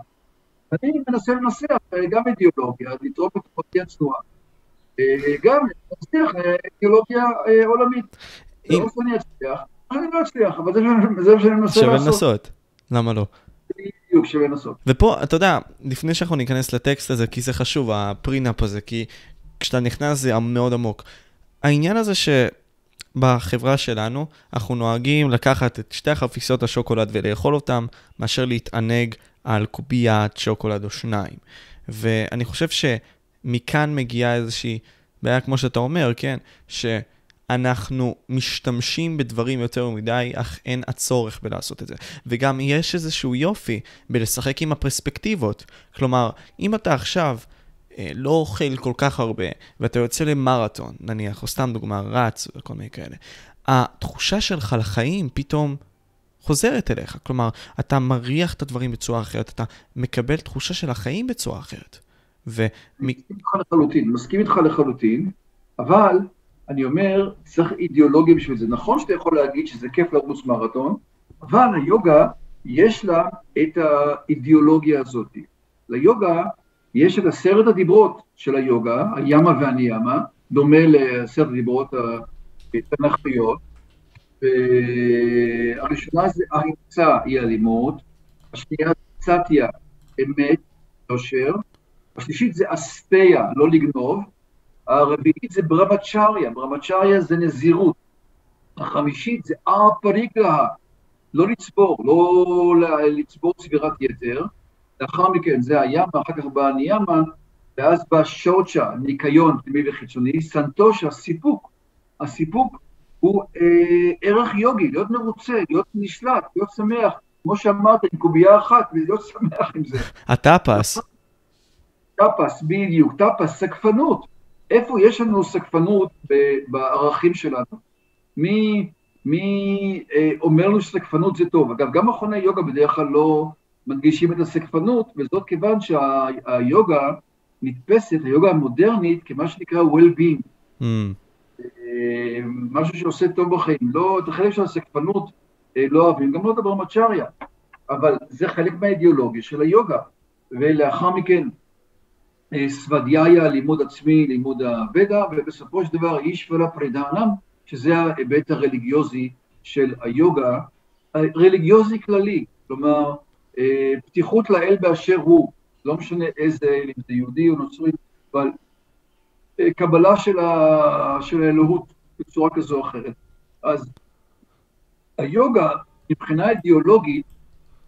אני מנסה לנסח גם אידיאולוגיה, לתרום את תקופתי הצנועה, גם לנסח אידיאולוגיה עולמית. אם... לא שאני אצליח, אני לא אצליח, אבל זה מה שאני מנסה לעשות. שווה לנסות, למה לא? בדיוק, שווה לנסות. ופה, אתה יודע, לפני שאנחנו ניכנס לטקסט הזה, כי זה חשוב, ה prenup הזה, כי כשאתה נכנס זה מאוד עמוק. העניין הזה ש... בחברה שלנו, אנחנו נוהגים לקחת את שתי החפיסות השוקולד ולאכול אותם, מאשר להתענג על קוביית שוקולד או שניים. ואני חושב שמכאן מגיעה איזושהי בעיה, כמו שאתה אומר, כן? שאנחנו משתמשים בדברים יותר מדי, אך אין הצורך בלעשות את זה. וגם יש איזשהו יופי בלשחק עם הפרספקטיבות. כלומר, אם אתה עכשיו... אה, לא אוכל כל כך הרבה, ואתה יוצא למרתון, נניח, או סתם דוגמה, רץ וכל מיני כאלה, התחושה שלך לחיים פתאום חוזרת אליך. כלומר, אתה מריח את הדברים בצורה אחרת, אתה מקבל תחושה של החיים בצורה אחרת. ו... מסכים איתך לחלוטין, מסכים איתך לחלוטין, אבל אני אומר, צריך אידיאולוגיה בשביל זה. נכון שאתה יכול להגיד שזה כיף לרוץ מרתון, אבל היוגה, יש לה את האידיאולוגיה הזאת. ליוגה יש את עשרת הדיברות של היוגה, הימה והניאמה, דומה לעשרת הדיברות התנ"כיות. הראשונה זה אהיצה, היא אלימות, השנייה זה צטיה, אמת, יושר, השלישית זה אספיה, לא לגנוב, הרביעית זה ברמצ'ריה, ברמצ'ריה זה נזירות, החמישית זה ארפריקה, לא לצבור, לא לצבור צבירת יתר, לאחר מכן זה הים, ואחר כך בא הניאמה, ואז בא שורצ'ה, ניקיון פנימי וחיצוני, סנטושה, סיפוק. הסיפוק הוא אה, ערך יוגי, להיות מרוצה, להיות נשלט, להיות שמח, כמו שאמרת, עם קובייה אחת, <laughs> ולהיות שמח עם זה. ה tapas. Tapas, בדיוק, तपस्, סגפנות. איפה יש לנו סגפנות בערכים שלנו? מי, מי אה, אומר לנו שסגפנות זה טוב? אגב, גם מכוני יוגה בדרך כלל לא, מדגישים את הסגפנות, וזאת כיוון שהיוגה נתפסת, היוגה המודרנית, כמה שנקרא well-being. Mm. אה, משהו שעושה טוב בחיים. לא, את החלק של הסקפנות אה, לא אוהבים, גם לא את הברמצ'ריה, אבל זה חלק מהאידיאולוגיה של היוגה. ולאחר מכן, סבדיהיה, לימוד עצמי, לימוד הוודה, ובסופו של דבר איש ולפרידנם, שזה ההיבט הרליגיוזי של היוגה, רליגיוזי כללי, כלומר, אה, פתיחות לאל באשר הוא, לא משנה איזה אל, אם זה יהודי או נוצרי, אבל אה, קבלה של, ה, של האלוהות בצורה כזו או אחרת. אז היוגה, מבחינה אידיאולוגית,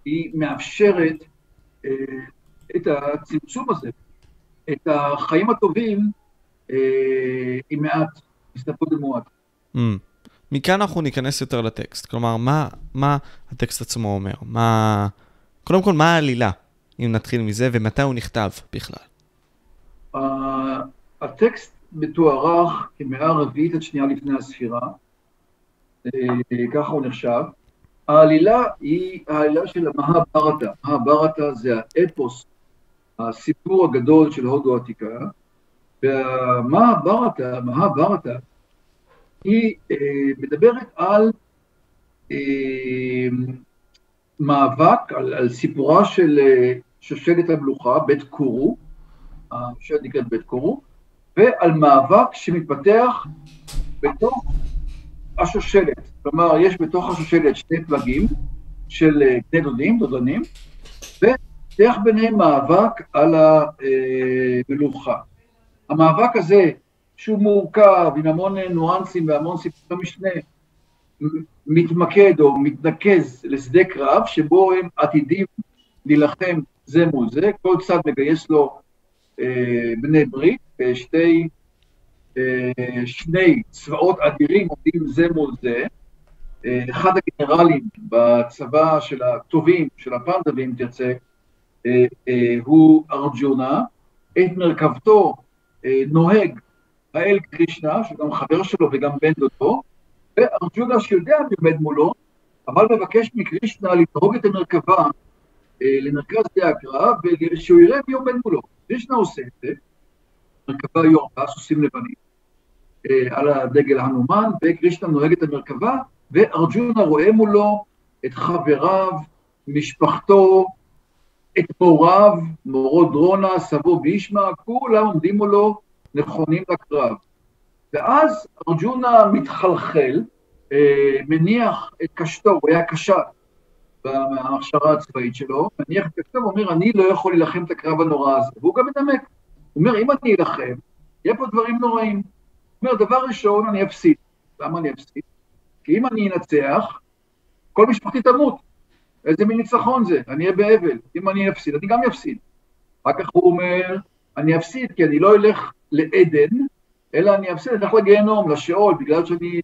היא מאפשרת אה, את הצמצום הזה, את החיים הטובים אה, עם מעט, הסתפות במועט. Mm. מכאן אנחנו ניכנס יותר לטקסט. כלומר, מה, מה הטקסט עצמו אומר? מה... קודם כל, מה העלילה, אם נתחיל מזה, ומתי הוא נכתב בכלל? Uh, הטקסט מתוארך כמאה רביעית עד שנייה לפני הספירה, uh, ככה הוא נחשב. העלילה היא העלילה של המהברתה. מהברתה זה האפוס, הסיפור הגדול של הודו העתיקה, והמהברתה, מהברתה, היא אה, מדברת על אה, מאבק, על, על סיפורה של אה, שושלת המלוכה, בית קורו, השושלת נקראת בית קורו, ועל מאבק שמתפתח בתוך השושלת. כלומר, יש בתוך השושלת שני פלגים של אה, בני דודים, דודנים, ופתח ביניהם מאבק על המלוכה. המאבק הזה שהוא מורכב, עם המון ניואנסים והמון סיפורי משנה, מתמקד או מתנקז לשדה קרב, שבו הם עתידים להילחם זה מול זה, כל צד מגייס לו אה, בני ברית, ושתי, אה, שני צבאות אדירים עומדים זה מול זה. אה, אחד הגנרלים בצבא של הטובים, של הפנדבים, תרצה, אה, אה, הוא ארג'ונה, את מרכבתו אה, נוהג האל קרישנה, שהוא גם חבר שלו וגם בן דודו, וארג'ונה שיודע מי עומד מולו, אבל מבקש מקרישנה לנהוג את המרכבה אה, למרכז שדה הקרב, ושהוא יראה מי עומד מולו. קרישנה עושה את זה, מרכבה היו ארבעה סוסים לבנים, אה, על הדגל הנומן, וקרישנה נוהג את המרכבה, וארג'ונה רואה מולו את חבריו, משפחתו, את מוריו, מורו דרונה, סבו בישמע, כולם עומדים מולו נכונים לקרב. ואז ארג'ונה מתחלחל, אה, מניח את קשתו, הוא היה קשה בהכשרה הצבאית שלו, מניח את קשתו ואומר, אני לא יכול להילחם את הקרב הנורא הזה. והוא גם מנמק. הוא אומר, אם אני אלחם, יהיה פה דברים נוראים. הוא אומר, דבר ראשון, אני אפסיד. למה אני אפסיד? כי אם אני אנצח, כל משפחתי תמות. איזה מין ניצחון זה? אני אהיה באבל. אם אני אפסיד, אני גם אפסיד. אחר כך הוא אומר, אני אפסיד כי אני לא אלך לעדן, אלא אני אפסיד, אני אלך לגיהנום, לשאול, בגלל שאני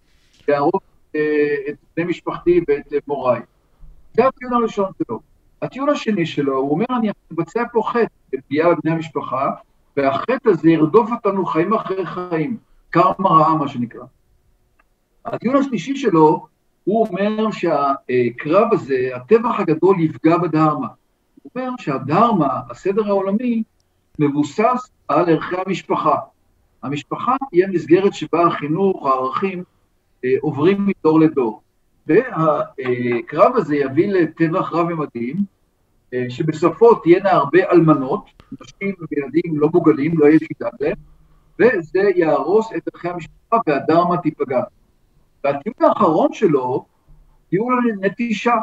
אהרוג אה, את בני משפחתי ואת אה, מוריי. זה הטיעון הראשון שלו. הטיעון השני שלו, הוא אומר, אני מבצע פה חטא, בפגיעה בבני המשפחה, והחטא הזה ירדוף אותנו חיים אחרי חיים, קרמה רעה, מה שנקרא. הטיעון השלישי שלו, הוא אומר שהקרב הזה, הטבח הגדול יפגע בדהרמה. הוא אומר שהדהרמה, הסדר העולמי, מבוסס על ערכי המשפחה. המשפחה היא המסגרת שבה החינוך, הערכים, אה, עוברים מדור לדור. והקרב הזה יביא לטבח רב-ממדים, אה, שבסופו תהיינה הרבה אלמנות, נשים וילדים לא מוגלים, לא יהיה שיטה להם, וזה יהרוס את ערכי המשפחה והדרמה תיפגע. והטיעון האחרון שלו, טיעון נטישה.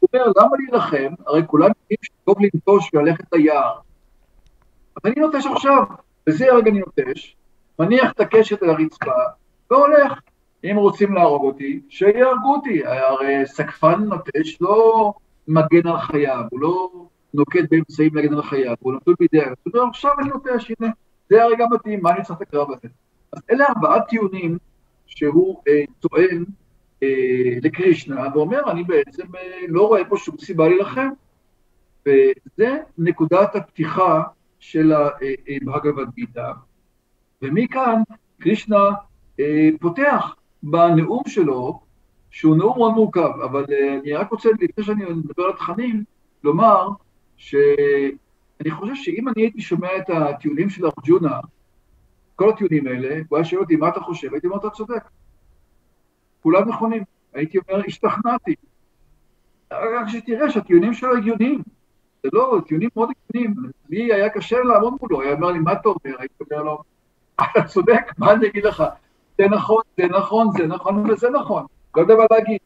הוא אומר, למה להילחם? הרי כולם יודעים שטוב לנטוש וללכת ליער. אז אני נוטש עכשיו, בזה הרגע אני נוטש, מניח את הקשת על הרצפה, והולך. אם רוצים להרוג אותי, שיהרגו אותי. הרי סקפן נוטש לא מגן על חייו, הוא לא נוקט באמצעים להגן על חייו, הוא נטול בידי... הוא אומר, עכשיו אני נוטש, הנה, זה הרגע מתאים, מה אני צריך את הקרב הזה? אז אלה ארבעה טיעונים שהוא אה, טוען אה, לקרישנה, ואומר, אני בעצם אה, לא רואה פה שום סיבה להילחם. וזה נקודת הפתיחה של הבהגבד גיתא. ומכאן קרישנה אה, פותח בנאום שלו, שהוא נאום מאוד מורכב, אבל אה, אני רק רוצה, לפני שאני מדבר על התכנים, לומר שאני חושב שאם אני הייתי שומע את הטיעונים של ארג'ונה, כל הטיעונים האלה, הוא היה שואל אותי, מה אתה חושב? הייתי אומר, אתה צודק. כולם נכונים. הייתי אומר, השתכנעתי. רק שתראה שהטיעונים שלו הגיוניים. זה לא, טיעונים מאוד הגיוניים. לי היה קשה לעמוד מולו, היה אומר לי, מה אתה אומר? הייתי אומר לו, אתה צודק, מה אני אגיד לך? זה נכון, זה נכון, זה נכון וזה נכון. לא דבר להגיד.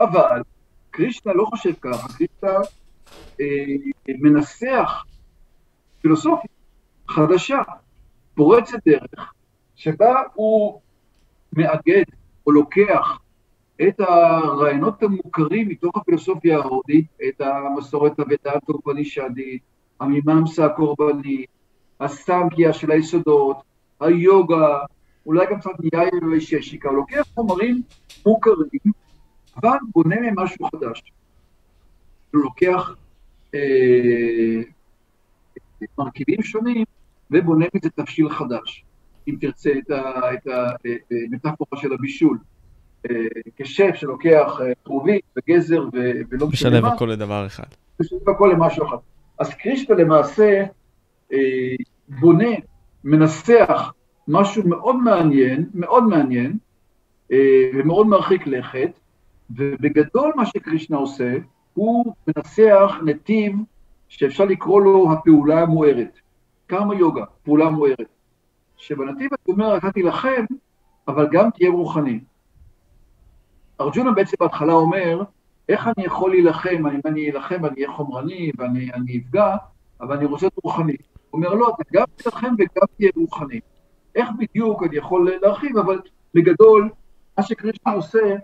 אבל קרישנה לא חושב ככה, קרישנה אה, מנסח פילוסופיה חדשה, פורצת דרך, שבה הוא מאגד או לוקח את הרעיונות המוכרים מתוך הפילוסופיה ההודית, את המסורת הוודעת האופנישדית, המיממסה הקורבנית, הסנקיה של היסודות, היוגה, אולי גם קצת יאיר וששיקה, הוא לוקח חומרים מוכרים, אבל בונה מהם משהו חדש. הוא לוקח אה, מרכיבים שונים ובונה מזה תבשיל חדש. אם תרצה את המטאפורה של הבישול. אה, כשף שלוקח כרובית אה, וגזר ולא משנה מה. משלב הכל לדבר אחד. משלב הכל למשהו אחד. אז קרישטה למעשה אה, בונה, מנסח משהו מאוד מעניין, מאוד מעניין, ומאוד מרחיק לכת, ובגדול מה שקרישנה עושה, הוא מנסח נתיב שאפשר לקרוא לו הפעולה המוארת. קרמה יוגה, פעולה מוארת. שבנתיב הזה אומר, אתה תילחם, אבל גם תהיה רוחני. ארג'ונה בעצם בהתחלה אומר, איך אני יכול להילחם, אם אני אלחם אני אהיה חומרני ואני אפגע, אבל אני רוצה להיות רוחני. הוא אומר, לא, אתה גם תילחם וגם תהיה רוחני. איך בדיוק אני יכול להרחיב, אבל בגדול, מה שקרישנה עושה,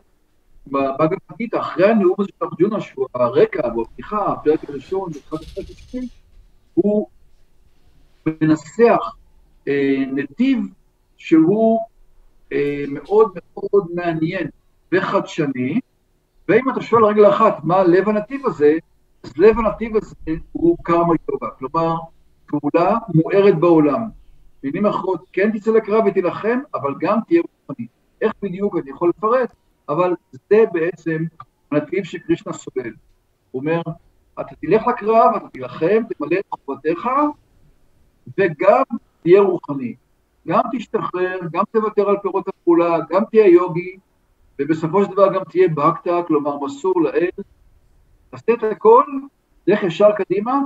פגיטה, אחרי הנאום הזה של ארג'ונה, שהוא הרקע והפתיחה, הפרק הראשון, הוא מנסח אה, נתיב שהוא אה, מאוד מאוד מעניין וחדשני, ואם אתה שואל רגל אחת מה לב הנתיב הזה, אז לב הנתיב הזה הוא קרמה יוגה, כלומר פעולה מוארת בעולם. במילים אחרות, כן תצא לקרב ותילחם, אבל גם תהיה רוחנית. איך בדיוק אני יכול לפרט, אבל זה בעצם הנתיב שקרישנה סובל. הוא אומר, אתה תלך לקרב, אתה תילחם, תמלא את חובתך, וגם תהיה רוחני. גם תשתחרר, גם תוותר על פירות הפעולה, גם תהיה יוגי, ובסופו של דבר גם תהיה בקטה, כלומר מסור לאל. תעשה את הכל, לך ישר קדימה,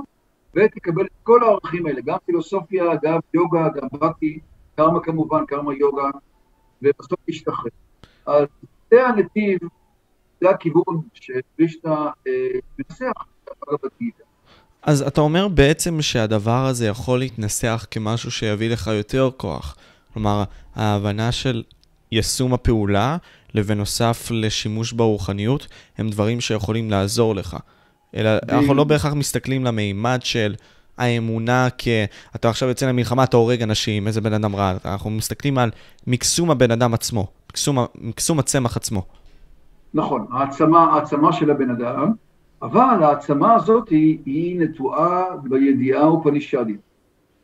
ותקבל את כל הערכים האלה, גם פילוסופיה, גם יוגה, גם בקטי, קרמה כמובן, קרמה יוגה, ובסוף תשתחרר. אז זה הנתיב, זה הכיוון שפרישנה אה, מנסח בגבד גיטה. אז אתה אומר בעצם שהדבר הזה יכול להתנסח כמשהו שיביא לך יותר כוח. כלומר, ההבנה של יישום הפעולה לבנוסף לשימוש ברוחניות, הם דברים שיכולים לעזור לך. אלא אנחנו לא בהכרח מסתכלים למימד של האמונה כ... אתה עכשיו יוצא למלחמה, אתה הורג אנשים, איזה בן אדם רע. אנחנו מסתכלים על מקסום הבן אדם עצמו, מקסום, מקסום הצמח עצמו. נכון, העצמה, העצמה של הבן אדם. אבל העצמה הזאת היא, היא נטועה בידיעה אופנישדית.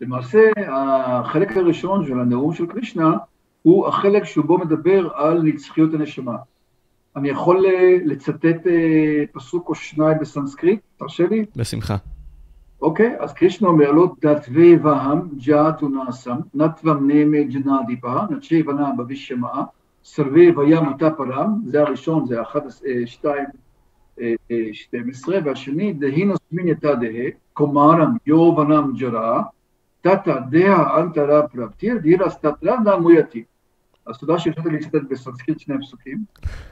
למעשה, החלק הראשון של הנאום של קרישנה הוא החלק שבו מדבר על נצחיות הנשמה. אני יכול אה, לצטט אה, פסוק או שניים בסנסקריט? תרשה לי? בשמחה. אוקיי, אז קרישנה אומר לו, דתווה והם ג'אטו נאסם, נתוום נמה ג'נאדיפה, נצ'י ונה בבישמה, सर्वे वयम् अतः परम्, זה הראשון, זה אחד, אה, שתיים, 12, והשני, देहिनोऽस्मिन् यथा देहे, कौमारं यौवनं जरा, तथा देहान्तरप्राप्तिर्, धीरस्तत्र न मुह्यति. אז תודה לי לצטט בסנסקריט שני הפסוקים.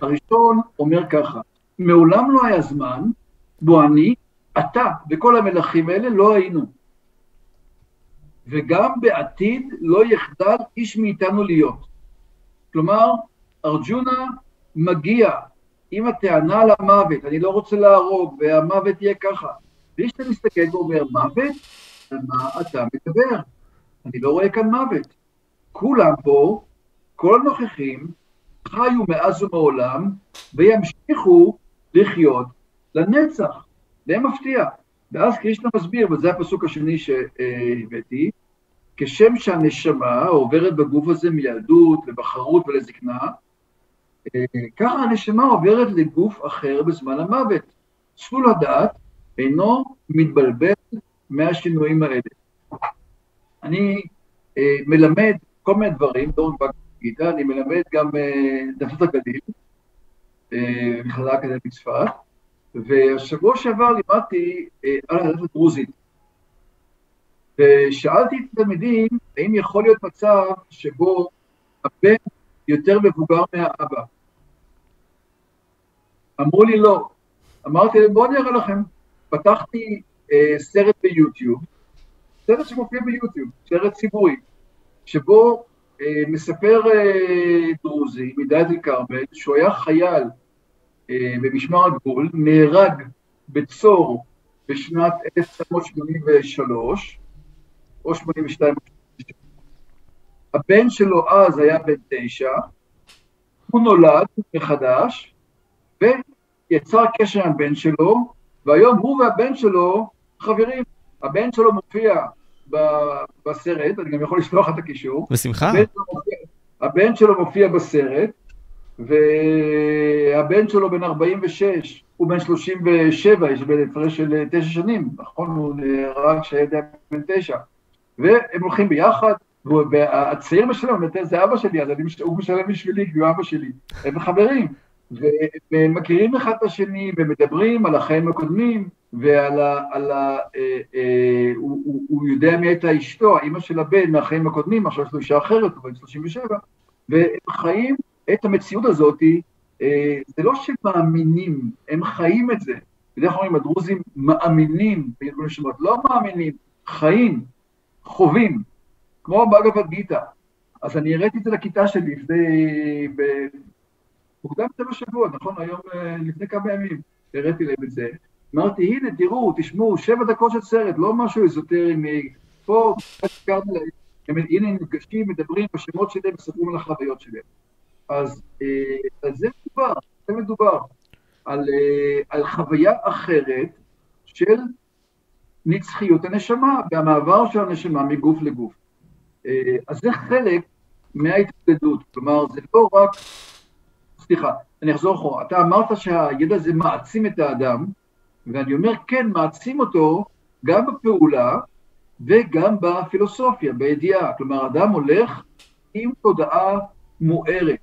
הראשון אומר ככה, מעולם לא היה זמן בו אני, אתה וכל המלכים האלה לא היינו. וגם בעתיד לא יחדל איש מאיתנו להיות. כלומר, ארג'ונה מגיע עם הטענה על המוות, אני לא רוצה להרוג, והמוות יהיה ככה. בלי שאתה מסתכל ואומר, מוות? על מה אתה מדבר? אני לא רואה כאן מוות. כולם פה, כל הנוכחים, חיו מאז ומעולם, וימשיכו לחיות לנצח. זה מפתיע. ואז קרישנה מסביר, וזה הפסוק השני שהבאתי, כשם שהנשמה עוברת בגוף הזה מילדות לבחרות ולזקנה, ככה הנשמה עוברת לגוף אחר בזמן המוות. סול הדעת אינו מתבלבל מהשינויים האלה. אני אה, מלמד כל מיני דברים, לא רק בגיטה, אני מלמד גם אה, דפות הגליל, אה, מכללה אקדמית צפת, והשבוע שעבר לימדתי אה, על הדף הדרוזית. ושאלתי את התלמידים, האם יכול להיות מצב שבו הבן יותר מבוגר מהאבא. אמרו לי לא. אמרתי להם, בואו אני אראה לכם. פתחתי אה, סרט ביוטיוב, סרט שמופיע ביוטיוב, סרט ציבורי, שבו אה, מספר אה, דרוזי מדאלית אל-כרמל, שהוא היה חייל אה, במשמר הגבול, נהרג בצור בשנת 1983, או 82. הבן שלו אז היה בן תשע, הוא נולד מחדש, ויצר קשר עם הבן שלו, והיום הוא והבן שלו חברים. הבן שלו מופיע בסרט, אני גם יכול לשלוח את הקישור. בשמחה. הבן שלו מופיע, הבן שלו מופיע בסרט, והבן שלו בן 46, הוא בן 37, יש בין הפרש של תשע שנים, נכון? הוא נהרג כשהיה בן תשע. והם הולכים ביחד, והצעיר משלם, זה אבא שלי, אז אני, הוא משלם בשבילי, כי הוא אבא שלי. הם חברים, והם מכירים אחד את השני, ומדברים על החיים הקודמים, ועל ה... על ה אה, אה, הוא, הוא, הוא יודע מי הייתה אשתו, האימא של הבן מהחיים הקודמים, עכשיו יש לו אישה אחרת, הוא בן 37, והם חיים את המציאות הזאת, אה, זה לא שמאמינים, הם חיים את זה. בדרך כלל הדרוזים מאמינים לא מאמינים, חיים, חווים, כמו באגבת גיתא. אז אני הראיתי את זה לכיתה שלי לפני, מוקדם יותר בשבוע, נכון? היום, אה, לפני כמה ימים, הראיתי להם את זה. אמרתי, הנה, תראו, תשמעו, שבע דקות של סרט, לא משהו אזוטרי, פה, הם, הנה הם נפגשים, מדברים בשמות שלהם, מספרים על החוויות שלהם. אז אה, על זה מדובר, זה מדובר, על, אה, על חוויה אחרת של נצחיות הנשמה, והמעבר של הנשמה מגוף לגוף. אז זה חלק מההתמודדות, כלומר, זה לא רק סליחה, אני אחזור אחורה. אתה אמרת שהידע הזה מעצים את האדם, ואני אומר, כן, מעצים אותו גם בפעולה וגם בפילוסופיה, בידיעה. כלומר, אדם הולך עם תודעה מוארת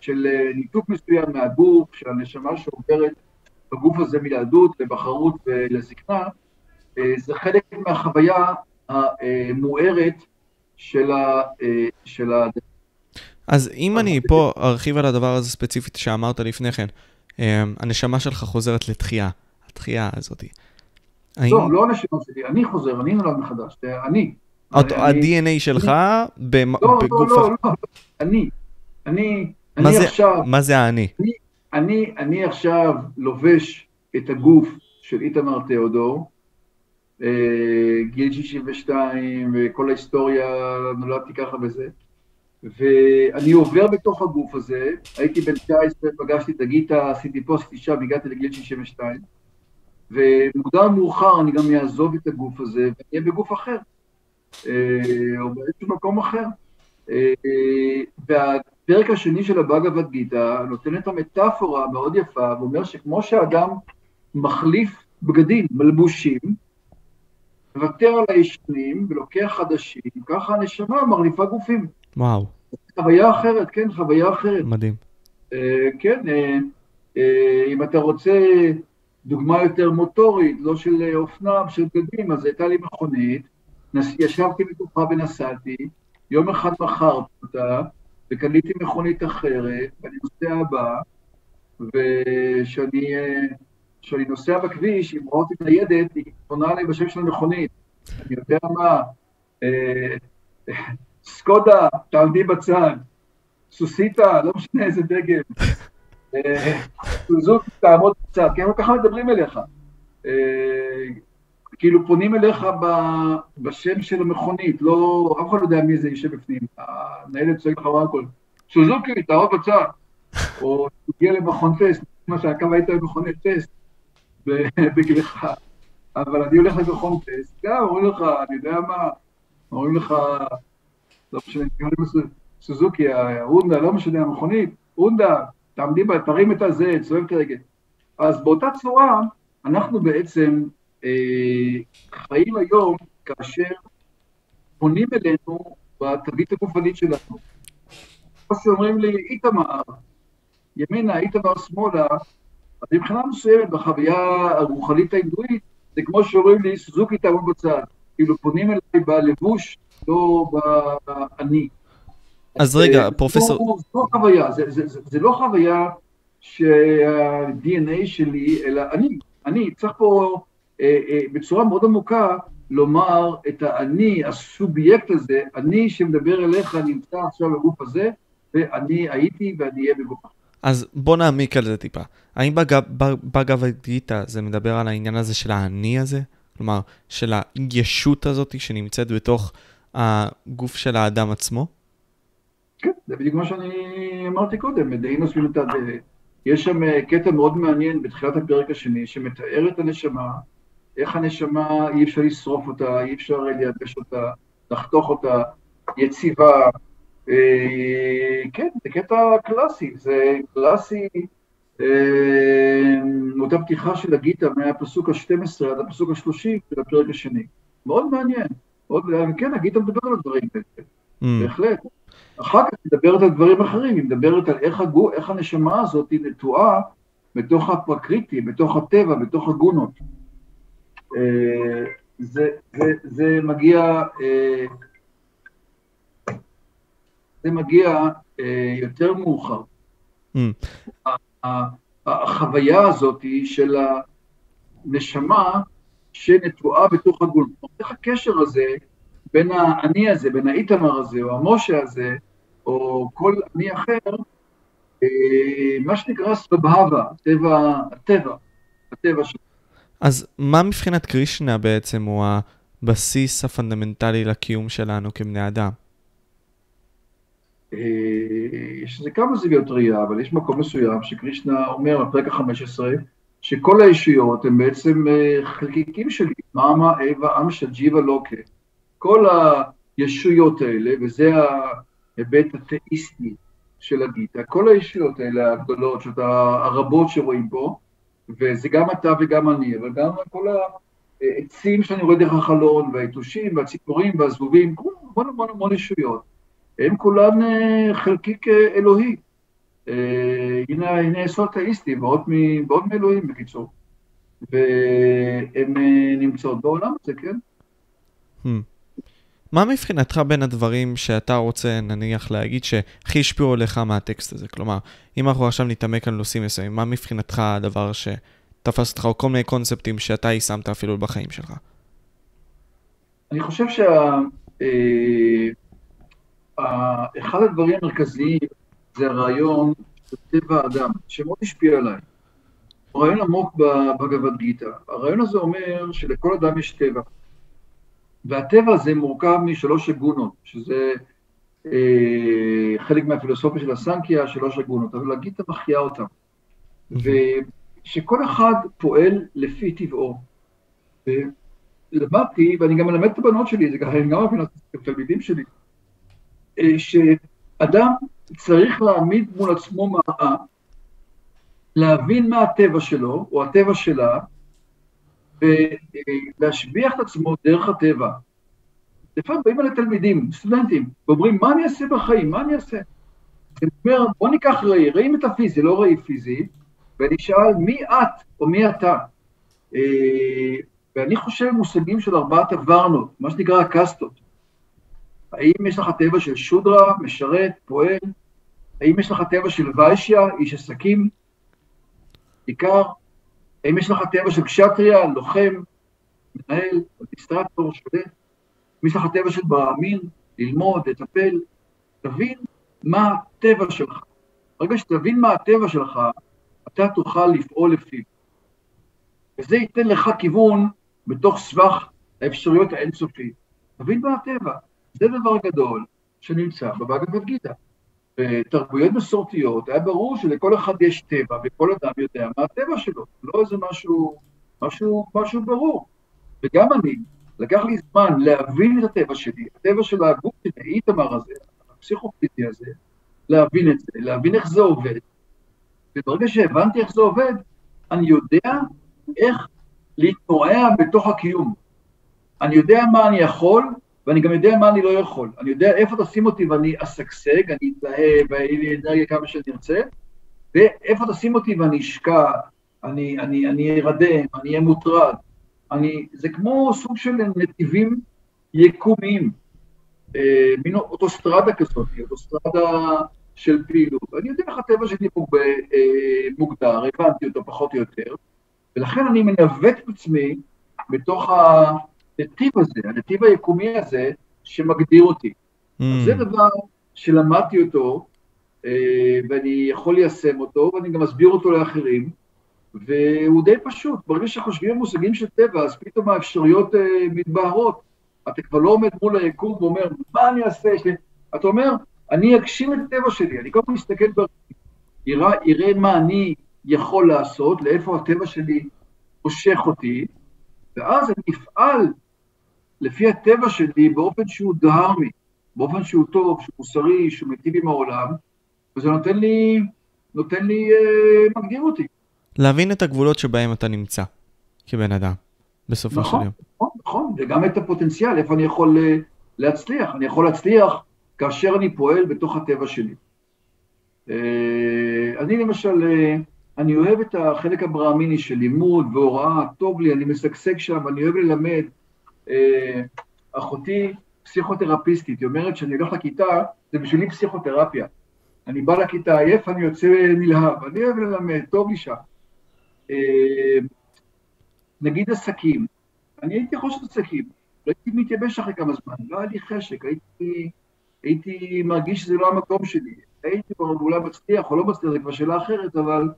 של אה, ניתוק מסוים מהגוף, של הנשמה שעוברת בגוף הזה מילדות לבחרות ולזקנה, אה, זה חלק מהחוויה המוארת של, האדם. אז אם אני פה ארחיב על הדבר הזה ספציפית שאמרת לפני כן, אמ, הנשמה שלך חוזרת לתחייה, התחייה הזאת. לא, לא הנשמה שלי, אני חוזר, אני נולד מחדש, אני. ה-DNA שלך בגוף... לא, לא, לא, לא, אני, אני, אני עכשיו... מה זה האני? אני עכשיו לובש את הגוף של איתמר תיאודור, אה, גיל 62 וכל ההיסטוריה, נולדתי ככה וזה. ואני עובר בתוך הגוף הזה, הייתי בן 19, פגשתי את הגיטה, עשיתי פה, עשיתי שם, הגעתי לגיל 62, ומוקדם מאוחר אני גם אעזוב את הגוף הזה, ואני אהיה בגוף אחר, אה, או באיזשהו מקום אחר. אה, והפרק השני של הבאגבד גיטה נותן את המטאפורה המאוד יפה, ואומר שכמו שאדם מחליף בגדים, מלבושים, מוותר על הישנים ולוקח חדשים, ככה הנשמה מחליפה גופים. וואו. חוויה אחרת, כן, חוויה אחרת. מדהים. אה, כן, אה, אה, אם אתה רוצה דוגמה יותר מוטורית, לא של אופנה, של בגדים, אז הייתה לי מכונית, ישבתי בתוכה ונסעתי, יום אחד מכרתי אותה, וקניתי מכונית אחרת, ואני נוסע הבא, וכשאני נוסע בכביש, אם רואות את ניידת, היא פונה עליי בשם של המכונית. אני יודע מה, סקודה, תעמדי בצד, סוסיטה, לא משנה איזה דגם, אה, סוזוק, תעמוד בצד, כן, ככה מדברים אליך. אה, כאילו פונים אליך בשם של המכונית, לא, אף אחד לא יודע מי זה יושב בפנים, הניידת צועק לך הכל, סוזוקי, תעמוד בצד, או תגיע למכון טסט, מה שהקו היית במכוני טסט <laughs> בגילך, אבל אני הולך למכון טסט, גם אומרים לך, אני יודע מה, אומרים לך, לא משנה, סוזוקי, הונדה, לא משנה, המכונית, הונדה, תעמדי בה, תרים את הזה, צועק הרגל. אז באותה צורה, אנחנו בעצם אה, חיים היום כאשר פונים אלינו בתווית הגופנית שלנו. כמו שאומרים לי, איתמר, ימינה, איתמר שמאלה, אז מבחינה מסוימת בחוויה הרוחנית ההינדואית, זה כמו שאומרים לי, סוזוקי תעמוד בצד. כאילו פונים אליי בלבוש לא באני. אז רגע, פרופסור... זו לא חוויה, זה לא חוויה שה-DNA שלי, אלא אני, אני צריך פה אה, אה, בצורה מאוד עמוקה לומר את האני, הסובייקט הזה, אני שמדבר אליך נמצא עכשיו בגוף הזה, ואני הייתי ואני אהיה בגוף אחר. אז בוא נעמיק על זה טיפה. האם בגב גיתא זה מדבר על העניין הזה של האני הזה? כלומר, של הישות הזאת שנמצאת בתוך הגוף של האדם עצמו? כן, זה בדיוק מה שאני אמרתי קודם, דהינו סביבתא יש שם אה, קטע מאוד מעניין בתחילת הפרק השני, שמתאר את הנשמה, איך הנשמה, אי אפשר לשרוף אותה, אי אפשר לייבש אותה, לחתוך אותה, יציבה. אה, כן, זה קטע קלאסי, זה קלאסי, אה, אותה פתיחה של הגיטה מהפסוק ה-12 עד הפסוק ה-30 של הפרק השני. מאוד מעניין. מאוד, כן, הגיטה מדבר על הדברים האלה, mm. בהחלט. אחר כך היא מדברת על דברים אחרים, היא מדברת על איך, הגו, איך הנשמה הזאת היא נטועה בתוך הפרקריטי, בתוך הטבע, בתוך הגונות. אה, זה, זה, זה מגיע, אה, זה מגיע אה, יותר מאוחר. Mm. החוויה הזאת של הנשמה שנטועה בתוך הגונות. איך הקשר הזה בין האני הזה, בין האיתמר הזה, או המשה הזה, או כל אני אחר, אה, מה שנקרא סבבה, הטבע, הטבע, הטבע שלו. אז מה מבחינת קרישנה בעצם הוא הבסיס הפונדמנטלי לקיום שלנו כבני אדם? אה, יש לזה כמה זוויות ראייה, אבל יש מקום מסוים שקרישנה אומר בפרק ה-15, שכל הישויות הן בעצם אה, חלקיקים שלי, मम, एव, अंश, जीव, लोक. כל הישויות האלה, וזה ההיבט התאיסטי של הגיטה, כל הישויות האלה הגדולות, שאתה, הרבות שרואים פה, וזה גם אתה וגם אני, אבל גם כל העצים שאני רואה דרך החלון, והיתושים, והציפורים, והזבובים, המון המון המון ישויות, הם כולן אה, חלקיק אה, אלוהי. אה, הנה, הנה יסוד תאיסטי, בעוד מאלוהים בקיצור. והן נמצאות בעולם הזה, כן? Hmm. מה מבחינתך בין הדברים שאתה רוצה, נניח, להגיד שהכי השפיעו עליך מהטקסט הזה? כלומר, אם אנחנו עכשיו נתעמק על נושאים מסוימים, מה מבחינתך הדבר שתפס אותך, או כל מיני קונספטים שאתה יישמת אפילו בחיים שלך? אני חושב שאחד שה... הדברים המרכזיים זה הרעיון של טבע האדם, שמאוד השפיע עליי. הוא רעיון עמוק בגבד גיתא. הרעיון הזה אומר שלכל אדם יש טבע. והטבע הזה מורכב משלוש אגונות, שזה אה, חלק מהפילוסופיה של הסנקיה, שלוש אגונות, אבל הגיטה מחיה אותם. ושכל אחד פועל לפי טבעו. ולמדתי, ואני גם מלמד את הבנות שלי, זה גם גם התלמידים שלי, שאדם צריך להעמיד מול עצמו מראה, להבין מה הטבע שלו, או הטבע שלה, ולהשביח את עצמו דרך הטבע. לפעמים באים אלה תלמידים, סטודנטים, ואומרים, מה אני אעשה בחיים? מה אני אעשה? אני אומר, בוא ניקח ראי, ראי מטאפיזי, לא ראי פיזי, ואני אשאל, מי את או מי אתה? אה, ואני חושב מושגים של ארבעת הוורנות, מה שנקרא הקסטות. האם יש לך טבע של שודרה, משרת, פועל? האם יש לך טבע של ויישיה, איש עסקים? עיקר? האם יש לך טבע של קשטריה, לוחם, מנהל, אדמיסטרטור, שולט? האם יש לך טבע של ברעמין, ללמוד, לטפל? תבין מה הטבע שלך. ברגע שתבין מה הטבע שלך, אתה תוכל לפעול לפיו. וזה ייתן לך כיוון בתוך סבך האפשרויות האינסופי. תבין מה הטבע. זה דבר גדול שנמצא בבגבד גיתא. בתרבויות מסורתיות היה ברור שלכל אחד יש טבע, וכל אדם יודע מה הטבע שלו, לא איזה משהו, משהו, משהו ברור. וגם אני, לקח לי זמן להבין את הטבע שלי, הטבע של הגוף שלי, איתמר הזה, הפסיכופליטי הזה, להבין את זה, להבין איך זה עובד. וברגע שהבנתי איך זה עובד, אני יודע איך להתנועע בתוך הקיום. אני יודע מה אני יכול, ואני גם יודע מה אני לא יכול. אני יודע איפה תשים אותי ואני אשגשג, אני אתלהב, ואין לי אנרגיה כמה שאני ארצה, ואיפה תשים אותי ואני אשקע, אני, אני, אני ארדם, אני אהיה מוטרד. אני, זה כמו סוג של נתיבים יקומיים, אה, מין אוטוסטרדה כזאת, אוטוסטרדה של פעילות. אני יודע איך הטבע שלי מוג, אה, מוגדר, הבנתי אותו פחות או יותר, ולכן אני מנווט את עצמי בתוך ה... הנתיב הזה, הנתיב היקומי הזה, שמגדיר אותי. Mm. זה דבר שלמדתי אותו, אה, ואני יכול ליישם אותו, ואני גם אסביר אותו לאחרים, והוא די פשוט. ברגע שחושבים על מושגים של טבע, אז פתאום האפשרויות אה, מתבהרות. אתה כבר לא עומד מול היקום ואומר, מה אני אעשה? אתה אומר, אני אגשים את הטבע שלי, אני קודם כל מסתכל יראה, יראה מה אני יכול לעשות, לאיפה הטבע שלי מושך אותי, ואז אני אפעל לפי הטבע שלי באופן שהוא דהרמי, באופן שהוא טוב, שהוא מוסרי, שהוא מיטיב עם העולם, וזה נותן לי, נותן לי, אה, מגדיר אותי. להבין את הגבולות שבהם אתה נמצא כבן אדם, בסופו נכון, של יום. נכון, נכון, וגם את הפוטנציאל, איפה אני יכול אה, להצליח. אני יכול להצליח כאשר אני פועל בתוך הטבע שלי. אה, אני למשל, אה, אני אוהב את החלק הברהמיני של לימוד והוראה, טוב לי, אני משגשג שם, אני אוהב ללמד. אה, אחותי פסיכותרפיסטית, היא אומרת שאני הולך לכיתה, זה בשבילי פסיכותרפיה. אני בא לכיתה עייף, אני יוצא נלהב, אני אוהב ללמד, טוב לי שם. נגיד עסקים, אני הייתי ראש עסקים, הייתי מתייבש אחרי כמה זמן, לא היה לי חשק, הייתי, הייתי מרגיש שזה לא המקום שלי. הייתי כבר אולי מצליח או לא מצליח, זו כבר שאלה אחרת, אבל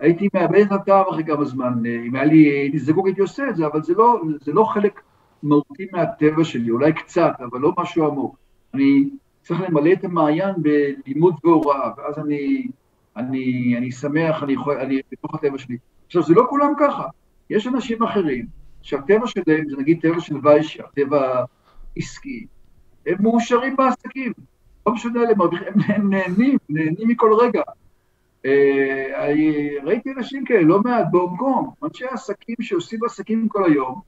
הייתי מאבד את הטעם אחרי כמה זמן. אם היה לי, הייתי זקוק הייתי עושה את זה, אבל זה לא, זה לא חלק מהותי מהטבע שלי, אולי קצת, אבל לא משהו עמוק. אני צריך למלא את המעיין בלימוד והוראה, ואז אני, אני, אני שמח, אני, יכול, אני בתוך הטבע שלי. עכשיו, זה לא כולם ככה. יש אנשים אחרים שהטבע שלהם זה נגיד טבע של ויישה, טבע עסקי, הם מאושרים בעסקים, לא משנה להם, הם נהנים, נהנים מכל רגע. אה, ראיתי אנשים כאלה, לא מעט, בהונג קונג, אנשי עסקים שעושים עסקים כל היום,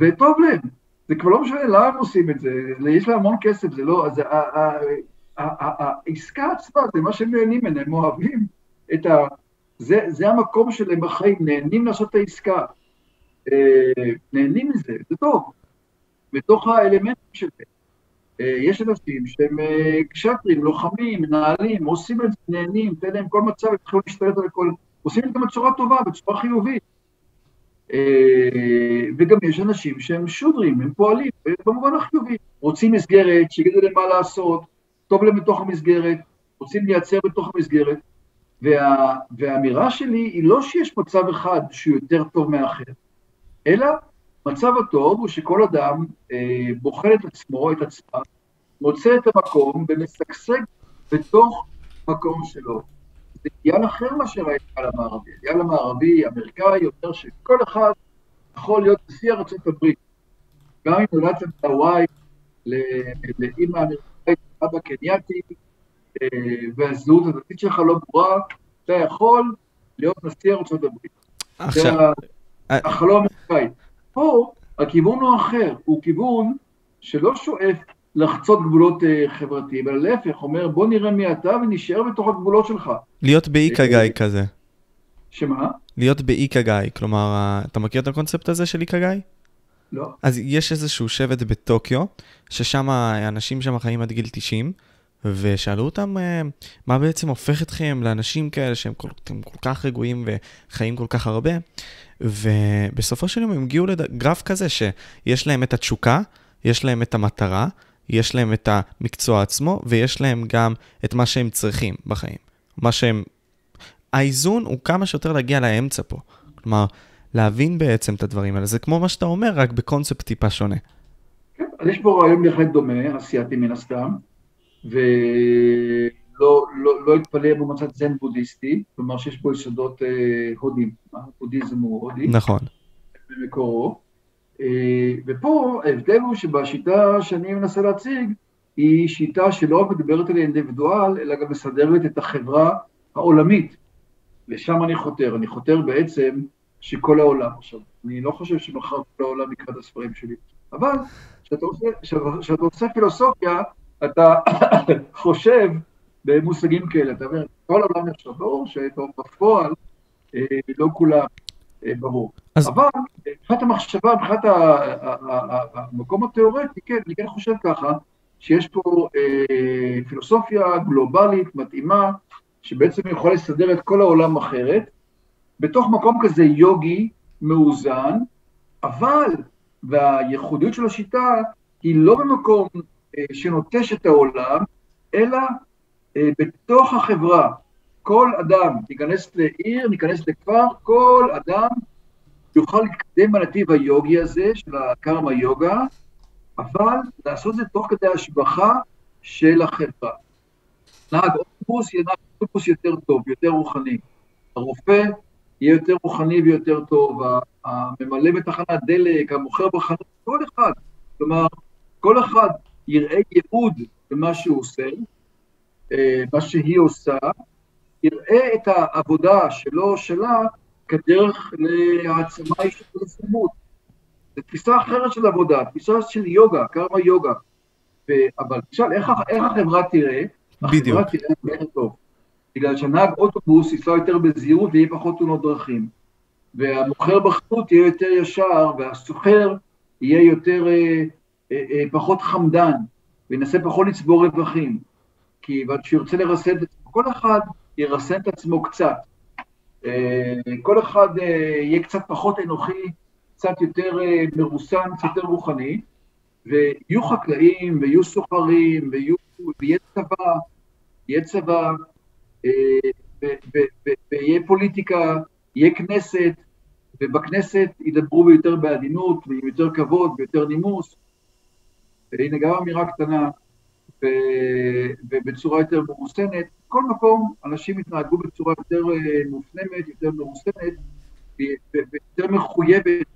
וטוב להם. זה כבר לא משנה למה הם עושים את זה, יש להם המון כסף, זה לא, אז העסקה עצמה, זה מה שהם נהנים ממנו, הם אוהבים את ה... זה, זה המקום שלהם בחיים, נהנים לעשות את העסקה. אה, נהנים מזה, זה טוב. בתוך האלמנטים שלהם. אה, יש אנשים שהם קשטרים, אה, לוחמים, מנהלים, עושים את זה, נהנים, תן להם כל מצב, הם יכולים להשתלט על הכל, עושים את זה בצורה טובה, בצורה חיובית. וגם יש אנשים שהם שודרים, הם פועלים, במובן החיובי. רוצים מסגרת, שיגידו להם מה לעשות, טוב להם בתוך המסגרת, רוצים לייצר בתוך המסגרת. וה, והאמירה שלי היא לא שיש מצב אחד שהוא יותר טוב מהאחר, אלא מצב הטוב הוא שכל אדם אה, בוחן את עצמו, את עצמה, מוצא את המקום ומשגשג בתוך מקום שלו. זה עניין אחר מאשר העניין המערבי. העניין המערבי, האמריקאי, אומר שכל אחד יכול להיות נשיא ארצות הברית. גם אם נולדת בהוואי לאימא אמריקאית, אבא קנייתי, אה, והזהות הדתית שלך לא ברורה, אתה יכול להיות נשיא ארצות הברית. עכשיו... זה החלום האמריקאי. פה הכיוון הוא אחר, הוא כיוון שלא שואף לחצות גבולות uh, חברתיים, אלא להפך, אומר בוא נראה מי אתה ונשאר בתוך הגבולות שלך. להיות באיקגאי כזה. שמה? להיות באיקגאי, כלומר, אתה מכיר את הקונספט הזה של איקגאי? לא. אז יש איזשהו שבט בטוקיו, ששם האנשים שם חיים עד גיל 90, ושאלו אותם אה, מה בעצם הופך אתכם לאנשים כאלה שהם כל, כל כך רגועים וחיים כל כך הרבה, ובסופו של יום הם הגיעו לגרף כזה שיש להם את התשוקה, יש להם את המטרה, יש להם את המקצוע עצמו, ויש להם גם את מה שהם צריכים בחיים. מה שהם... האיזון הוא כמה שיותר להגיע לאמצע פה. כלומר, להבין בעצם את הדברים האלה. זה כמו מה שאתה אומר, רק בקונספט טיפה שונה. כן, אז יש פה רעיון בהחלט דומה, אסייתי מן הסתם. ולא לא, לא התפלא אם הוא מצא זן בודהיסטי, כלומר שיש פה יסודות אה, הודים, הבודהיזם הוא הודי. נכון. במקורו. אה, ופה ההבדל הוא שבשיטה שאני מנסה להציג, היא שיטה שלא רק מדברת על האינדיבידואל, אלא גם מסדרת את החברה העולמית. לשם אני חותר. אני חותר בעצם שכל העולם. עכשיו, אני לא חושב שמחר כל העולם יקרא את הספרים שלי, אבל כשאתה עושה פילוסופיה, אתה <coughs> חושב במושגים כאלה, אתה אומר, כל העולם יחשוב, ברור שבפועל אה, לא כולם אה, ברור. אז... אבל מבחינת המחשבה, מבחינת המקום התיאורטי, כן, אני כן חושב ככה, שיש פה אה, פילוסופיה גלובלית מתאימה, שבעצם יכולה לסדר את כל העולם אחרת, בתוך מקום כזה יוגי, מאוזן, אבל והייחודיות של השיטה היא לא במקום אה, שנוטש את העולם, אלא אה, בתוך החברה. כל אדם, ניכנס לעיר, ניכנס לכפר, כל אדם יוכל להתקדם בנתיב היוגי הזה של הקרמה יוגה, אבל לעשות את זה תוך כדי השבחה של החברה. נהג אוטובוס יהיה נהג אוטובוס יותר טוב, יותר רוחני. הרופא יהיה יותר רוחני ויותר טוב, הממלא בתחנת דלק, המוכר בחנות, כל אחד. כלומר, כל אחד יראה ייעוד במה שהוא עושה, אה, מה שהיא עושה, יראה את העבודה שלו או שלה כדרך להעצמה אישית ולסלמות. זו תפיסה אחרת של עבודה, תפיסה של יוגה, קרמה יוגה. ו... אבל תשאל, איך, איך החברה תראה? בדיוק. החברה תראה יותר טוב. בגלל שהנהג אוטובוס ייסע יותר בזהירות ויהיה פחות תאונות דרכים. והמוכר בחנות יהיה יותר ישר, והסוחר יהיה יותר, אה, אה, אה, פחות חמדן, וינסה פחות לצבור רווחים. כי כשהוא ירצה לרסן את עצמו, כל אחד ירסן את עצמו קצת. אה, כל אחד אה, יהיה קצת פחות אנוכי, קצת יותר אה, מרוסן, קצת יותר רוחני, ויהיו חקלאים, ויהיו סוחרים, ויהיו, ויהיה צבא, יהיה צבא, ויהיה פוליטיקה, יהיה כנסת, ובכנסת ידברו ביותר בעדינות, ועם יותר כבוד, ויותר נימוס. והנה גם אמירה קטנה, ובצורה יותר מרוסנת. בכל מקום אנשים יתנהגו בצורה יותר אה, מופנמת, יותר מרוסנת, ויותר מחויבת,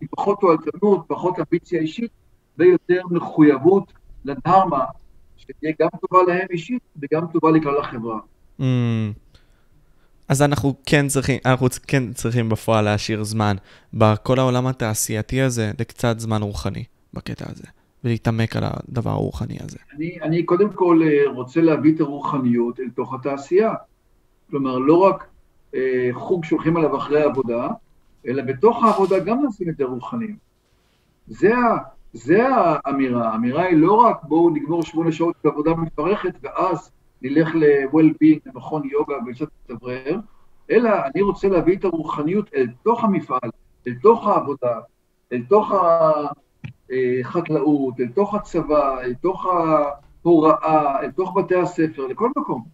עם פחות תועלתנות, פחות אמביציה אישית, ויותר מחויבות לדרמה, שתהיה גם טובה להם אישית וגם טובה לכלל החברה. Mm. אז אנחנו כן צריכים, אנחנו כן צריכים בפועל להשאיר זמן בכל העולם התעשייתי הזה לקצת זמן רוחני בקטע הזה. ולהתעמק על הדבר הרוחני הזה? אני, אני קודם כל אה, רוצה להביא את הרוחניות אל תוך התעשייה. כלומר, לא רק אה, חוג שהולכים עליו אחרי העבודה, אלא בתוך העבודה גם נשים את הרוחניים. זה, זה האמירה. האמירה היא לא רק בואו נגמור שמונה שעות בעבודה מפרכת ואז נלך ל-well-being, למכון יוגה ולשת תברר, אלא אני רוצה להביא את הרוחניות אל תוך המפעל, אל תוך העבודה, אל תוך ה... אה, חקלאות, אל תוך הצבא, אל תוך ההוראה, אל תוך בתי הספר, לכל מקום.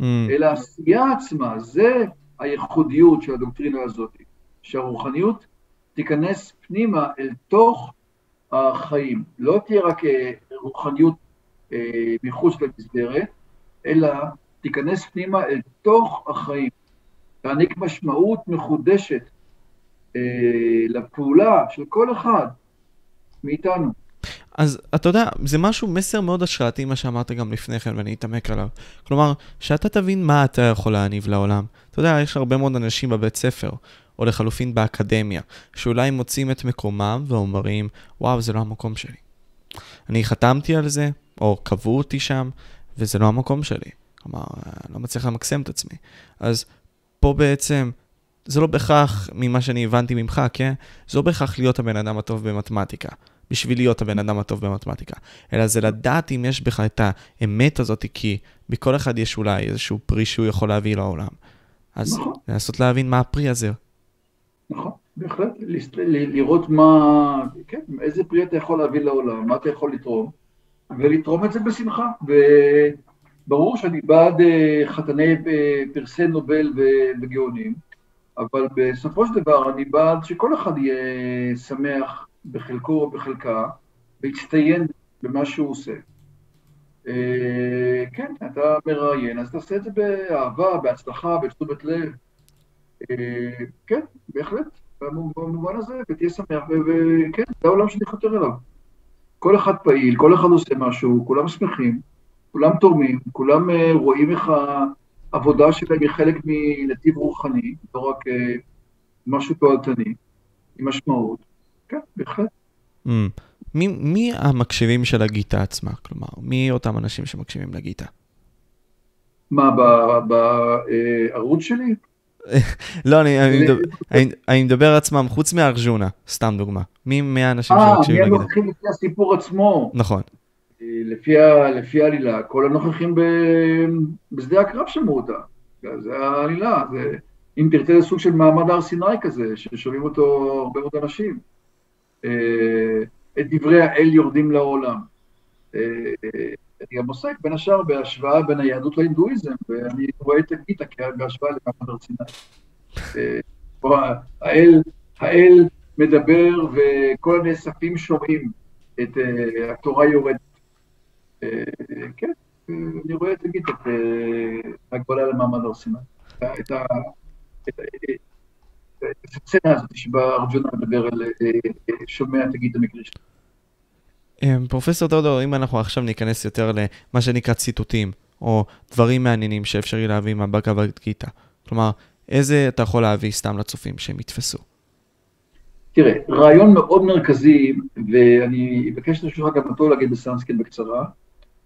Mm. אלא העשייה עצמה, זה הייחודיות של הדוקטרינה הזאת, שהרוחניות תיכנס פנימה אל תוך החיים. לא תהיה רק אה, רוחניות אה, מחוץ למסגרת, אלא תיכנס פנימה אל תוך החיים. תעניק משמעות מחודשת אה, לפעולה של כל אחד, מאיתנו. אז אתה יודע, זה משהו, מסר מאוד השראתי, מה שאמרת גם לפני כן, ואני אתעמק עליו. כלומר, שאתה תבין מה אתה יכול להניב לעולם. אתה יודע, יש הרבה מאוד אנשים בבית ספר, או לחלופין באקדמיה, שאולי מוצאים את מקומם ואומרים, וואו, זה לא המקום שלי. אני חתמתי על זה, או קבעו אותי שם, וזה לא המקום שלי. כלומר, אני לא מצליח למקסם את עצמי. אז פה בעצם זה לא בהכרח ממה שאני הבנתי ממך, כן? זה לא בהכרח להיות הבן אדם הטוב במתמטיקה, בשביל להיות הבן אדם הטוב במתמטיקה, אלא זה לדעת אם יש בך את האמת הזאת, כי בכל אחד יש אולי איזשהו פרי שהוא יכול להביא לעולם. אז נכון. לנסות להבין מה הפרי הזה. נכון, בהחלט, לראות מה, כן, איזה פרי אתה יכול להביא לעולם, מה אתה יכול לתרום, ולתרום את זה בשמחה. וברור שאני בעד אה, חתני אה, פרסי נובל וגאונים. אבל בסופו של דבר אני בעד שכל אחד יהיה שמח בחלקו או בחלקה, ויצטיין במה שהוא עושה. אה, כן, אתה מראיין, אז תעשה את זה באהבה, בהצלחה, בתשומת לב. אה, כן, בהחלט, במובן הזה, ותהיה שמח, וכן, זה העולם שאני חותר אליו. כל אחד פעיל, כל אחד עושה משהו, כולם שמחים, כולם תורמים, כולם אה, רואים איך העבודה שלהם היא חלק מנתיב רוחני, לא רק אה, משהו תועלתני, עם משמעות. כן, בהחלט. Mm. מי, מי המקשיבים של הגיטה עצמה? כלומר, מי אותם אנשים שמקשיבים לגיטה? מה, בערוץ שלי? <laughs> לא, אני, אני, מדבר, אני, אני מדבר עצמם, חוץ מארג'ונה, סתם דוגמה. מי, מי האנשים שמקשיבים לגיטה? אה, מי הנוכחים לפי הסיפור עצמו. נכון. לפי העלילה, כל הנוכחים בשדה הקרב שמעו אותה. זה העלילה, זה, אם תרצה זה סוג של מעמד הר סיני כזה, ששומעים אותו הרבה מאוד אנשים. את דברי האל יורדים לעולם. אני גם עוסק בין השאר בהשוואה בין היהדות להינדואיזם, ואני רואה את הגיטה בהשוואה למעמד הר סיני. האל, האל מדבר וכל הנאספים שומעים את התורה יורדת. כן, אני רואה את הגיטה בהגבלה למעמד הר סיני. את הסצנה הזאת שבה ארג'ונה מדבר על שומע את הגיטה מקרי שלו. אמ, פרופסור דודו, אם אנחנו עכשיו ניכנס יותר למה שנקרא ציטוטים, או דברים מעניינים שאפשרי להביא מהבגבד גיטה, כלומר, איזה אתה יכול להביא סתם לצופים שהם יתפסו? תראה, רעיון מאוד מרכזי, ואני אבקש את גם אותו להגיד בסנסקין בקצרה,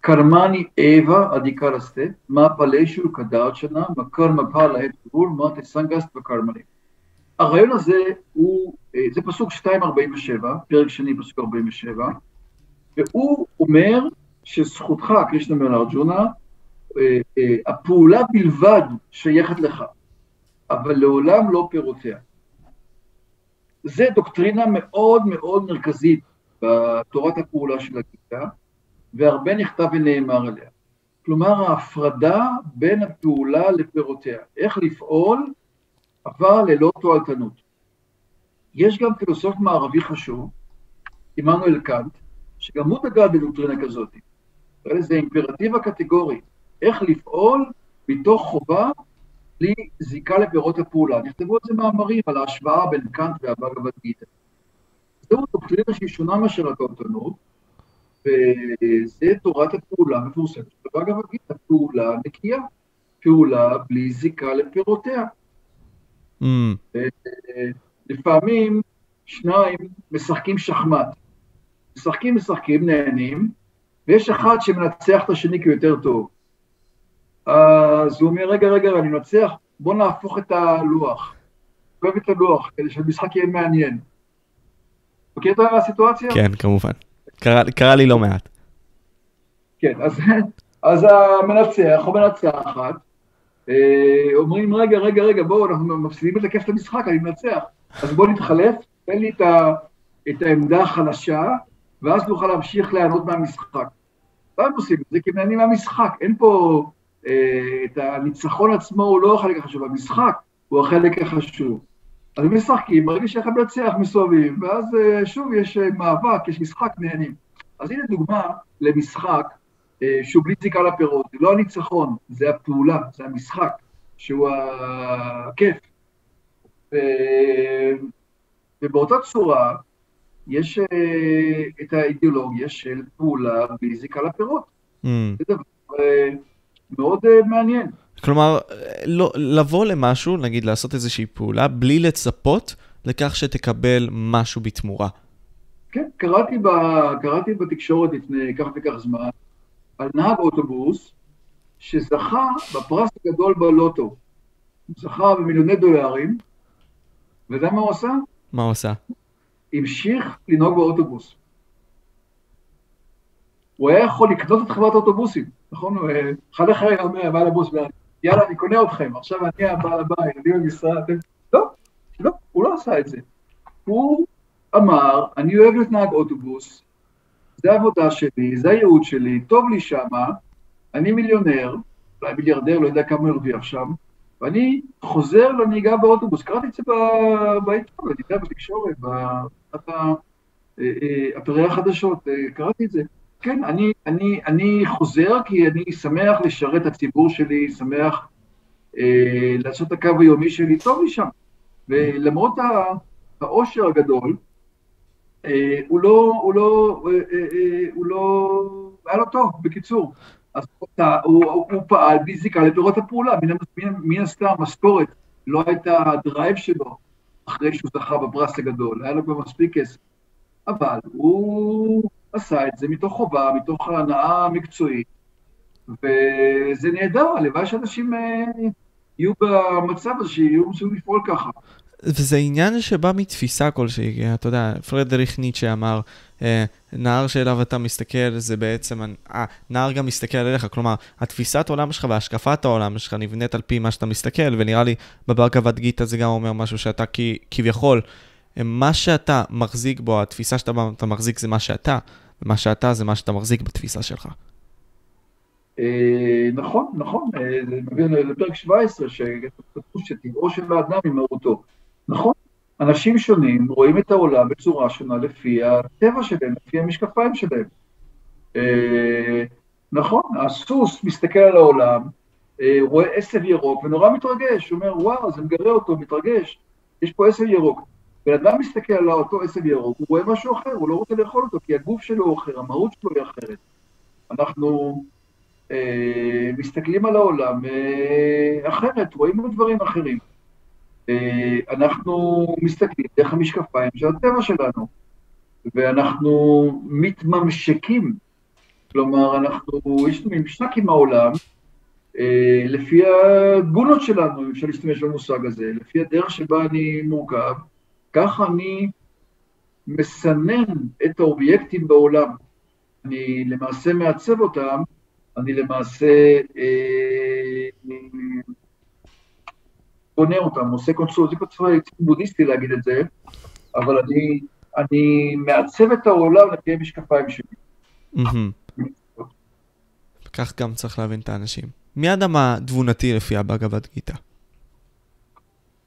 קרמני אווה אדיקרסטה, מה פלשו כדרצ'נה, מקר מפלה את גבול, מה תסנגסט וקרמני. הרעיון הזה הוא, אה, זה פסוק 247, פרק שני, פסוק 47, והוא אומר שזכותך, קרישנה אומר לארג'ונה, אה, אה, הפעולה בלבד שייכת לך, אבל לעולם לא פירותיה. זה דוקטרינה מאוד מאוד מרכזית בתורת הפעולה של הגיטה, והרבה נכתב ונאמר עליה. כלומר, ההפרדה בין הפעולה לפירותיה. איך לפעול, אבל ללא תועלתנות. יש גם פילוסוף מערבי חשוב, עמנואל קאנט, שגם הוא דגל בדוקטרינה כזאת. זה אימפרטיב הקטגורי, איך לפעול מתוך חובה בלי זיקה לפירות הפעולה. נכתבו על זה מאמרים, על ההשוואה בין קאנט והבגבד גיטה. זו דוקטרינה שהיא שונה מאשר התועלתנות, וזה תורת הפעולה המפורסמת של בבגבד גיטה, פעולה נקייה, פעולה בלי זיקה לפירותיה. Mm. לפעמים שניים משחקים שחמט. משחקים, משחקים, נהנים, ויש אחד שמנצח את השני כי הוא יותר טוב. אז הוא אומר, רגע, רגע, אני מנצח, בוא נהפוך את הלוח. אוהב את הלוח, כדי שהמשחק יהיה מעניין. מכיר את הסיטואציה? כן, כמובן. קרה, קרה לי לא מעט. כן, אז, <laughs> אז המנצח או מנצחת, אה, אומרים, רגע, רגע, רגע, בואו, אנחנו מפסידים את הכיף המשחק, אני מנצח. אז בואו נתחלף, תן לי את, ה, את העמדה החלשה, ואז נוכל להמשיך ליהנות מהמשחק. והם עושים את זה כי נהנים מהמשחק, אין פה אה, את הניצחון עצמו, הוא לא החלק החשוב, המשחק הוא החלק החשוב. אז משחקים, ברגע שאחד מנצח מסובבים, ואז אה, שוב יש אה, מאבק, יש משחק, נהנים. אז הנה דוגמה למשחק אה, שהוא בלי זיקה לפירות, זה לא הניצחון, זה הפעולה, זה המשחק, שהוא הכיף. ובאותה צורה, יש את האידיאולוגיה של פעולה בלי זיקה לפירות. Mm. זה דבר מאוד מעניין. כלומר, לא, לבוא למשהו, נגיד לעשות איזושהי פעולה, בלי לצפות לכך שתקבל משהו בתמורה. כן, קראתי, ב, קראתי בתקשורת לפני כך וכך זמן על נהג אוטובוס שזכה בפרס הגדול בלוטו. הוא זכה במיליוני דולרים, ואתה מה הוא עשה? מה הוא עשה? המשיך לנהוג באוטובוס. הוא היה יכול לקנות את חברת האוטובוסים, נכון? אחד אחר היה אומר, בעל הבוס, יאללה, אני קונה אתכם, עכשיו אני הבעל הבית, אני במשרד, אתם... לא, לא, הוא לא עשה את זה. הוא אמר, אני אוהב להיות נהג אוטובוס, זה העבודה שלי, זה הייעוד שלי, טוב לי שמה, אני מיליונר, אולי מיליארדר, לא יודע כמה הרוויח שם, ואני חוזר לנהיגה באוטובוס, קראתי את זה בעיתון, אני יודע, בתקשורת, באחת אה, אה, החדשות, אה, קראתי את זה. כן, אני, אני, אני חוזר כי אני שמח לשרת את הציבור שלי, שמח אה, לעשות את הקו היומי שלי, טוב לי שם. ולמרות העושר הגדול, אה, הוא לא, הוא לא, אה, אה, הוא לא, היה לו טוב, בקיצור. אז אותה, הוא, הוא, הוא פעל בזיקה לפירות הפעולה, מן הסתם המשכורת לא הייתה הדרייב שלו אחרי שהוא זכה בפרס הגדול, היה לו כבר מספיק כסף, אבל הוא עשה את זה מתוך חובה, מתוך הנאה מקצועית, וזה נהדר, הלוואי שאנשים אה, יהיו במצב הזה, שיהיו מסוגלים לפעול ככה. וזה עניין שבא מתפיסה כלשהי, אתה יודע, פרדריך ניטשה אמר, אה, נער שאליו אתה מסתכל זה בעצם, אה, נער גם מסתכל עליך, כלומר, התפיסת העולם שלך והשקפת העולם שלך נבנית על פי מה שאתה מסתכל, ונראה לי בבר כבד גיטה זה גם אומר משהו שאתה כביכול מה שאתה מחזיק בו, התפיסה שאתה מחזיק זה מה שאתה, ומה שאתה זה מה שאתה מחזיק בתפיסה שלך. אה, נכון, נכון, אה, זה מביא לפרק 17, שכתוב שטבעו של האדם היא מהותו. נכון, אנשים שונים רואים את העולם בצורה שונה לפי הטבע שלהם, לפי המשקפיים שלהם. אה, נכון, הסוס מסתכל על העולם, רואה עשב ירוק ונורא מתרגש, הוא אומר, וואו, זה מגרה אותו, מתרגש, יש פה עשב ירוק. בן אדם מסתכל על אותו עשב ירוק, הוא רואה משהו אחר, הוא לא רוצה לאכול אותו, כי הגוף שלו הוא אחר, המהות שלו היא אחרת. אנחנו אה, מסתכלים על העולם אה, אחרת, רואים דברים אחרים. אה, אנחנו מסתכלים דרך המשקפיים של הטבע שלנו, ואנחנו מתממשקים, כלומר, אנחנו, יש לנו ממשק עם העולם, לפי הגונות שלנו, אם אפשר להשתמש במושג הזה, לפי הדרך שבה אני מורכב, ככה אני מסנן את האובייקטים בעולם. אני למעשה מעצב אותם אני למעשה אה, בונה אותם, עושה קונסול, זה קצת בודהיסטי להגיד את זה, אבל אני, אני מעצב את העולם לפי המשקפיים שלי. כך גם צריך להבין את האנשים. מי אדם התבונתי לפי הבאגבד גיתא?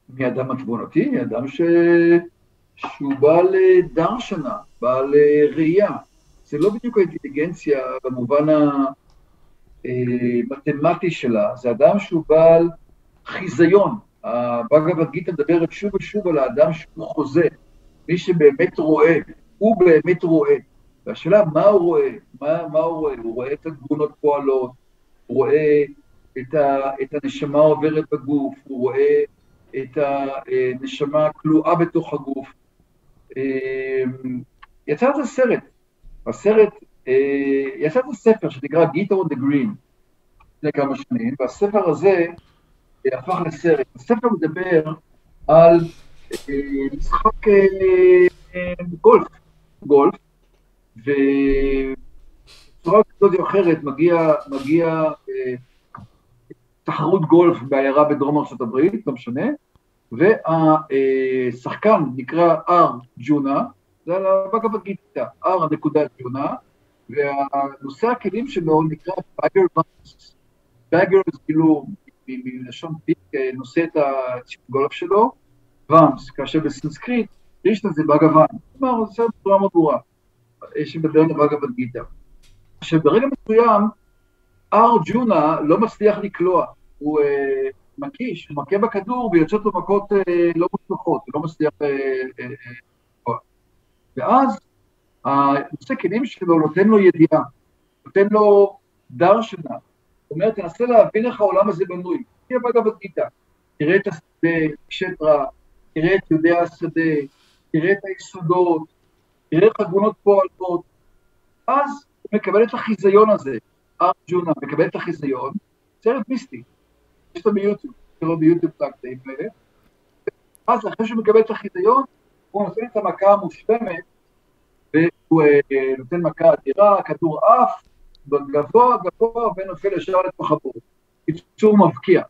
מי אדם התבונתי? אדם ש... שהוא בעל דרשנה, בעל ראייה. זה לא בדיוק האינטליגנציה במובן ה... מתמטי שלה, זה אדם שהוא בעל חיזיון. הבאגבד גיתא מדברת שוב ושוב על האדם שהוא חוזה, מי שבאמת רואה, הוא באמת רואה. והשאלה, מה הוא רואה? מה, מה הוא רואה? הוא רואה את הגבונות פועלות, הוא רואה את, ה, את הנשמה עוברת בגוף, הוא רואה את הנשמה כלואה בתוך הגוף. אמ, יצא את הסרט, הסרט אה, יצא את הספר שנקרא גיטה on the Green לפני כמה שנים, והספר הזה אה, הפך לסרט. הספר מדבר על אה, משחק גולף, גולף, ובצורה כזאת או אחרת מגיע, מגיע תחרות גולף בעיירה בדרום ארה"ב, לא משנה, והשחקן נקרא אר ג'ונה, זה על הבגבד גיטה, אר נקודה ג'ונה, והנושא הכלים שלו נקרא בגר ואנס. בגר זה כאילו מלשון פיק נושא את הגולף שלו, ואנס, כאשר בסנסקריט רישנה זה בגוון. כלומר, זה בצורה מאוד ברורה, שמדבר על בגבד גיטה. עכשיו, ברגע מסוים, אר ג'ונה לא מצליח לקלוע, הוא אה, מקיש, הוא מכה בכדור ויוצאות לו מכות אה, לא מוצלחות, הוא לא מצליח אה, אה, ואז הנושא כלים שלו נותן לו ידיעה, נותן לו דרשנה. זאת אומרת, תנסה להבין איך העולם הזה בנוי. תהיה בגב גיטה, תראה את השדה, קשטרה, תראה את יודעי השדה, תראה את היסודות, תראה איך הגונות פועלות. אז הוא מקבל את החיזיון הזה, ארג'ונה מקבל את החיזיון, סרט מיסטי, יש לו ביוטיוב, לו ביוטיוב את הקטעים האלה. אז אחרי שהוא מקבל את החיזיון, הוא נותן את המכה המושלמת והוא אה, נותן מכה אדירה, כדור עף, גבוה גבוה ונופל ישר לתוך הבור. קיצור מבקיע.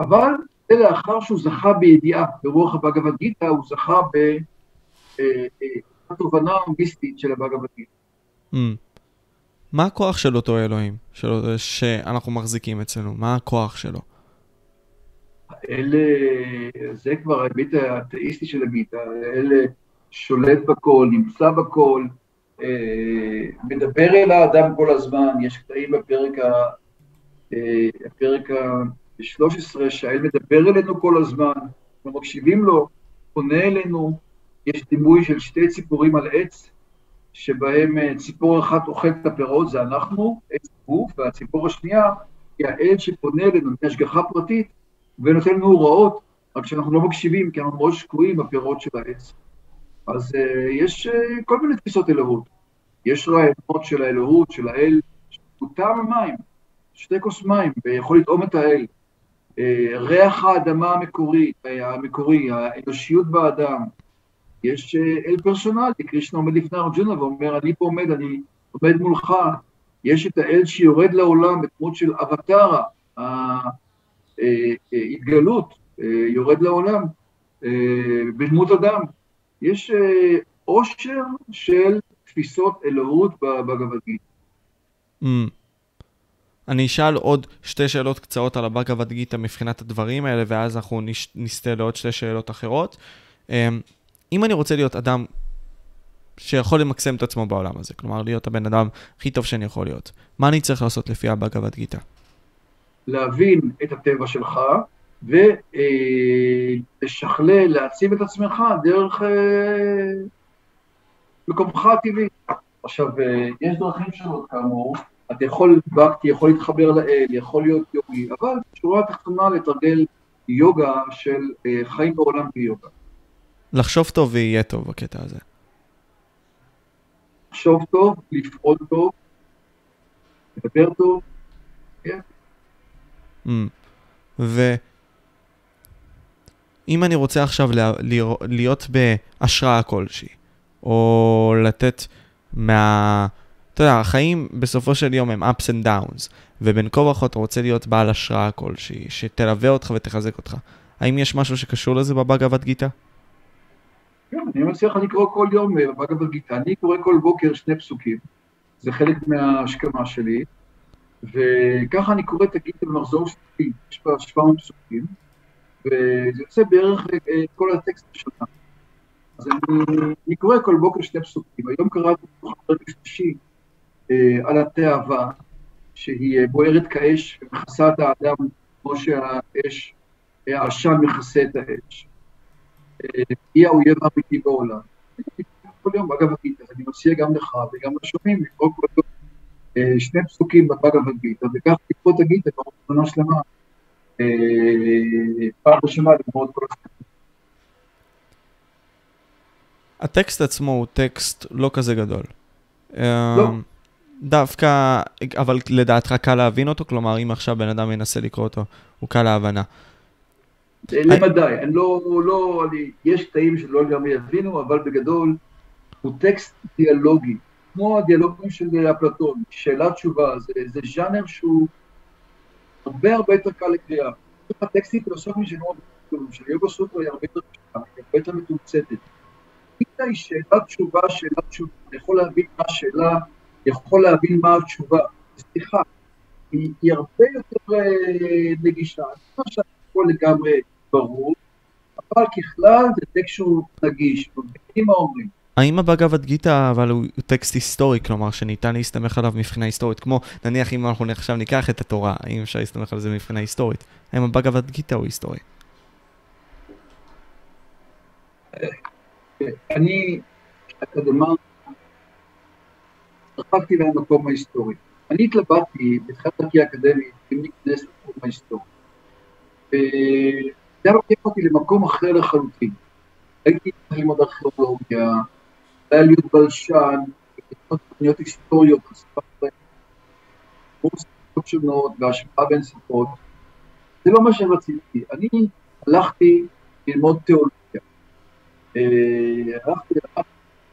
אבל זה לאחר שהוא זכה בידיעה, ברוח הבגבד גיתא הוא זכה בתובנה אה, אה, המיסטית של הבגבד גיתא. Mm. מה הכוח של אותו אלוהים. שאנחנו מחזיקים אצלנו? מה הכוח שלו? אלה, זה כבר ההיבט האתאיסטי של הגיטה, אלה שולט בכל, נמצא בכל, אה, מדבר אל האדם כל הזמן, יש קטעים בפרק ה... אה, הפרק ה-13 שהאל מדבר אלינו כל הזמן, אנחנו מקשיבים לו, פונה אלינו, יש דימוי של שתי ציפורים על עץ, שבהם אה, ציפור אחת אוכלת את הפירות, זה אנחנו, עץ גוף, והציפור השנייה היא האל שפונה אלינו מהשגחה פרטית ונותן לנו הוראות, רק שאנחנו לא מקשיבים, כי אנחנו מאוד שקועים בפירות של העץ. אז uh, יש uh, כל מיני תפיסות אלוהות. יש רעיונות של האלוהות, של האל, שהוא טעם המים, שתי כוס מים, ויכול לטעום את האל. Uh, ריח האדמה המקורי, המקורי, האנושיות באדם. יש uh, אל פרסונלי, קרישנה עומד לפני ארג'ונה ואומר, אני פה עומד, אני עומד מולך. יש את האל שיורד לעולם בדמות של אבטרה, ההתגלות, יורד לעולם בדמות אדם. יש אה, עושר של תפיסות אלוהות בבגבד. Mm. אני אשאל עוד שתי שאלות קצרות על הבגבד גיטה מבחינת הדברים האלה, ואז אנחנו נש... נסטה לעוד שתי שאלות אחרות. אם אני רוצה להיות אדם שיכול למקסם את עצמו בעולם הזה, כלומר להיות הבן אדם הכי טוב שאני יכול להיות, מה אני צריך לעשות לפי הבגבד גיטה? להבין את הטבע שלך ולשכלל, להעצים את עצמך דרך אה, מקומך הטבעי. עכשיו, אה, יש דרכים שונות כאמור, אתה יכול, בקטי יכול להתחבר לאל, יכול להיות יוגי, אבל בשורה התחתונה לתרגל יוגה של אה, חיים בעולם ביוגה. לחשוב טוב ויהיה טוב בקטע הזה. לחשוב טוב, לפעול טוב, לדבר טוב, כן. Mm. ואם אני רוצה עכשיו להיות בהשראה כלשהי, או לתת מה... אתה יודע, החיים בסופו של יום הם ups and downs, ובין כה וכה אתה רוצה להיות בעל השראה כלשהי, שתלווה אותך ותחזק אותך. האם יש משהו שקשור לזה בבגבד גיטה? כן, אני מציע לך לקרוא כל יום אה, בבגבד גיטה. אני קורא כל בוקר שני פסוקים, זה חלק מההשכמה שלי, וככה אני קורא את הגיטה במחזור שנתי, יש בה 700 פסוקים, וזה יוצא בערך אה, כל הטקסט בשנה. אז אני, אני קורא כל בוקר שני פסוקים. היום קראתי פרק שלישי אה, על התאווה, שהיא אה, בוערת כאש ומכסה את האדם כמו שהאש, העשן מכסה את האש. היא האויב האמיתי בעולם. כל יום, אגב, אני מציע גם לך וגם לשומעים לקרוא כל יום שני פסוקים בבגבד גיטה, וכך את הגיטה בראשונה שלמה, פעם ראשונה לגמור את כל הספרים. הטקסט עצמו הוא טקסט לא כזה גדול. לא. דווקא, אבל לדעתך קל להבין אותו? כלומר, אם עכשיו בן אדם ינסה לקרוא אותו, הוא קל להבנה. למדי, אני לא, לא, אני, יש קטעים שלא גם יבינו, אבל בגדול הוא טקסט דיאלוגי, כמו הדיאלוגים של אפלטון, שאלה תשובה, זה, זה ז'אנר שהוא הרבה הרבה יותר קל לקריאה. הטקסטים פילוסופיים של של יוגו סוטרה היא הרבה יותר קשה, היא הרבה יותר מתומצתת. היא שאלה תשובה, שאלה תשובה, אני יכול להבין מה השאלה, יכול להבין מה התשובה. סליחה, היא, היא הרבה יותר אה, נגישה, אני חושב שהכל לגמרי ברור, אבל ככלל זה טקסט שהוא נגיש, מבינים מה אומרים. האם הבגבד גיטה אבל הוא טקסט היסטורי, כלומר שניתן להסתמך עליו מבחינה היסטורית, כמו נניח אם אנחנו עכשיו ניקח את התורה, האם אפשר להסתמך על זה מבחינה היסטורית? האם הבגבד גיטה הוא היסטורי? אני, אקדמר, רכבתי למקום ההיסטורי. אני התלבטתי בתחילת דרכי האקדמית אם להיכנס לתחום ההיסטורי. וזה לוקח אותי למקום אחר לחלוטין. הייתי צריך ללמוד ארכיאולוגיה, היה להיות בלשן, תוכניות היסטוריות, קורסות שונות והשפעה בין שפות. זה לא מה שרציתי. אני הלכתי ללמוד תיאולוגיה. הלכתי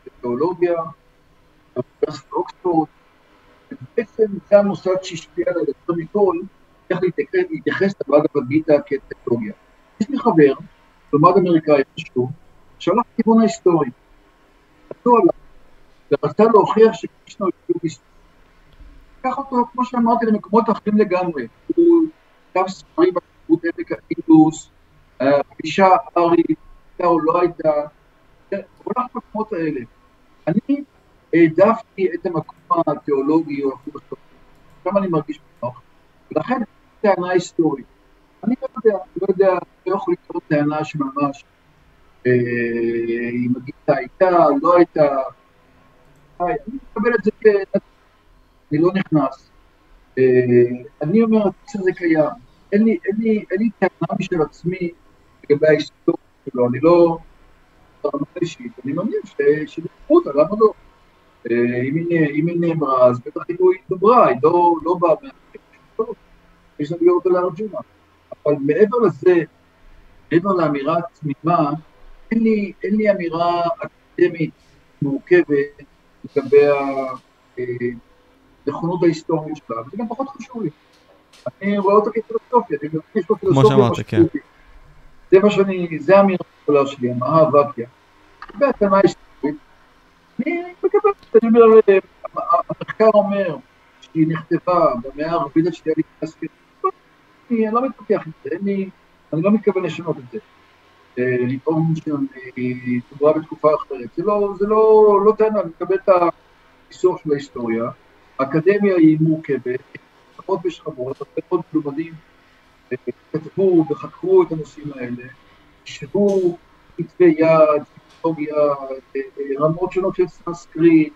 לתיאולוגיה, באוניברסיטת אוקספורד, ובעצם זה המוסד שהשפיע עליי יותר מכל, איך להתייחס לבגבד גיטה כטכנולוגיה. יש לי חבר, לומד אמריקאי חשוב, שהלך לכיוון ההיסטורי. עשו עליו, ורצה להוכיח שקרישנה הוא היסטורי. לקח אותו, כמו שאמרתי, למקומות אחרים לגמרי. הוא כתב ספרים בתרבות עמק האינדוס, פגישה ארית, הייתה או לא הייתה, הוא הלך למקומות האלה. אני העדפתי את המקום התיאולוגי או הפילוסופי, שם אני מרגיש בנוח, ולכן טענה היסטורית. אני לא יודע, לא יודע, לא יכול לקרוא טענה שממש אה, אם הגיטה הייתה, לא הייתה, אני מקבל את זה כ... אני לא נכנס. אה, אני אומר, הזה קיים. אין לי, טענה משל עצמי לגבי ההיסטוריה שלו, אני לא... אישית, אני מאמין שנקחו אותה, למה לא? אה, אם היא נאמרה, אז בטח היא דוברה, היא לא, לא באה מהחלק יש לנו להיות על ארג'ונה. אבל מעבר לזה, מעבר לאמירה תמימה, אין לי, אין לי אמירה אקדמית מורכבת לגבי הנכונות ההיסטורית שלה, וזה גם פחות חשוב לי. אני רואה אותה כפילוסופיה, אני מרגיש בפילוסופיה כמו שאמרת, כן. זה מה שאני, זה האמירה הגדולה שלי, האהבה, כן. לגבי התאמה היסטורית, אני מקבל, אני אומר, המחקר אומר שהיא נכתבה במאה הערבית השנייה לפני הספירה, אני לא מתווכח עם זה, אני לא מתכוון לשנות את זה. לטעון שהיא תוברה בתקופה אחרת, זה לא, זה לא, לא טענה, אני מקבל את הניסוח של ההיסטוריה, האקדמיה היא מורכבת, שכבות ושכבות, הרבה מאוד מלומדים כתבו וחקרו את הנושאים האלה, ישבו כתבי יד, פסיכולוגיה, רמות שונות של סנסקריט,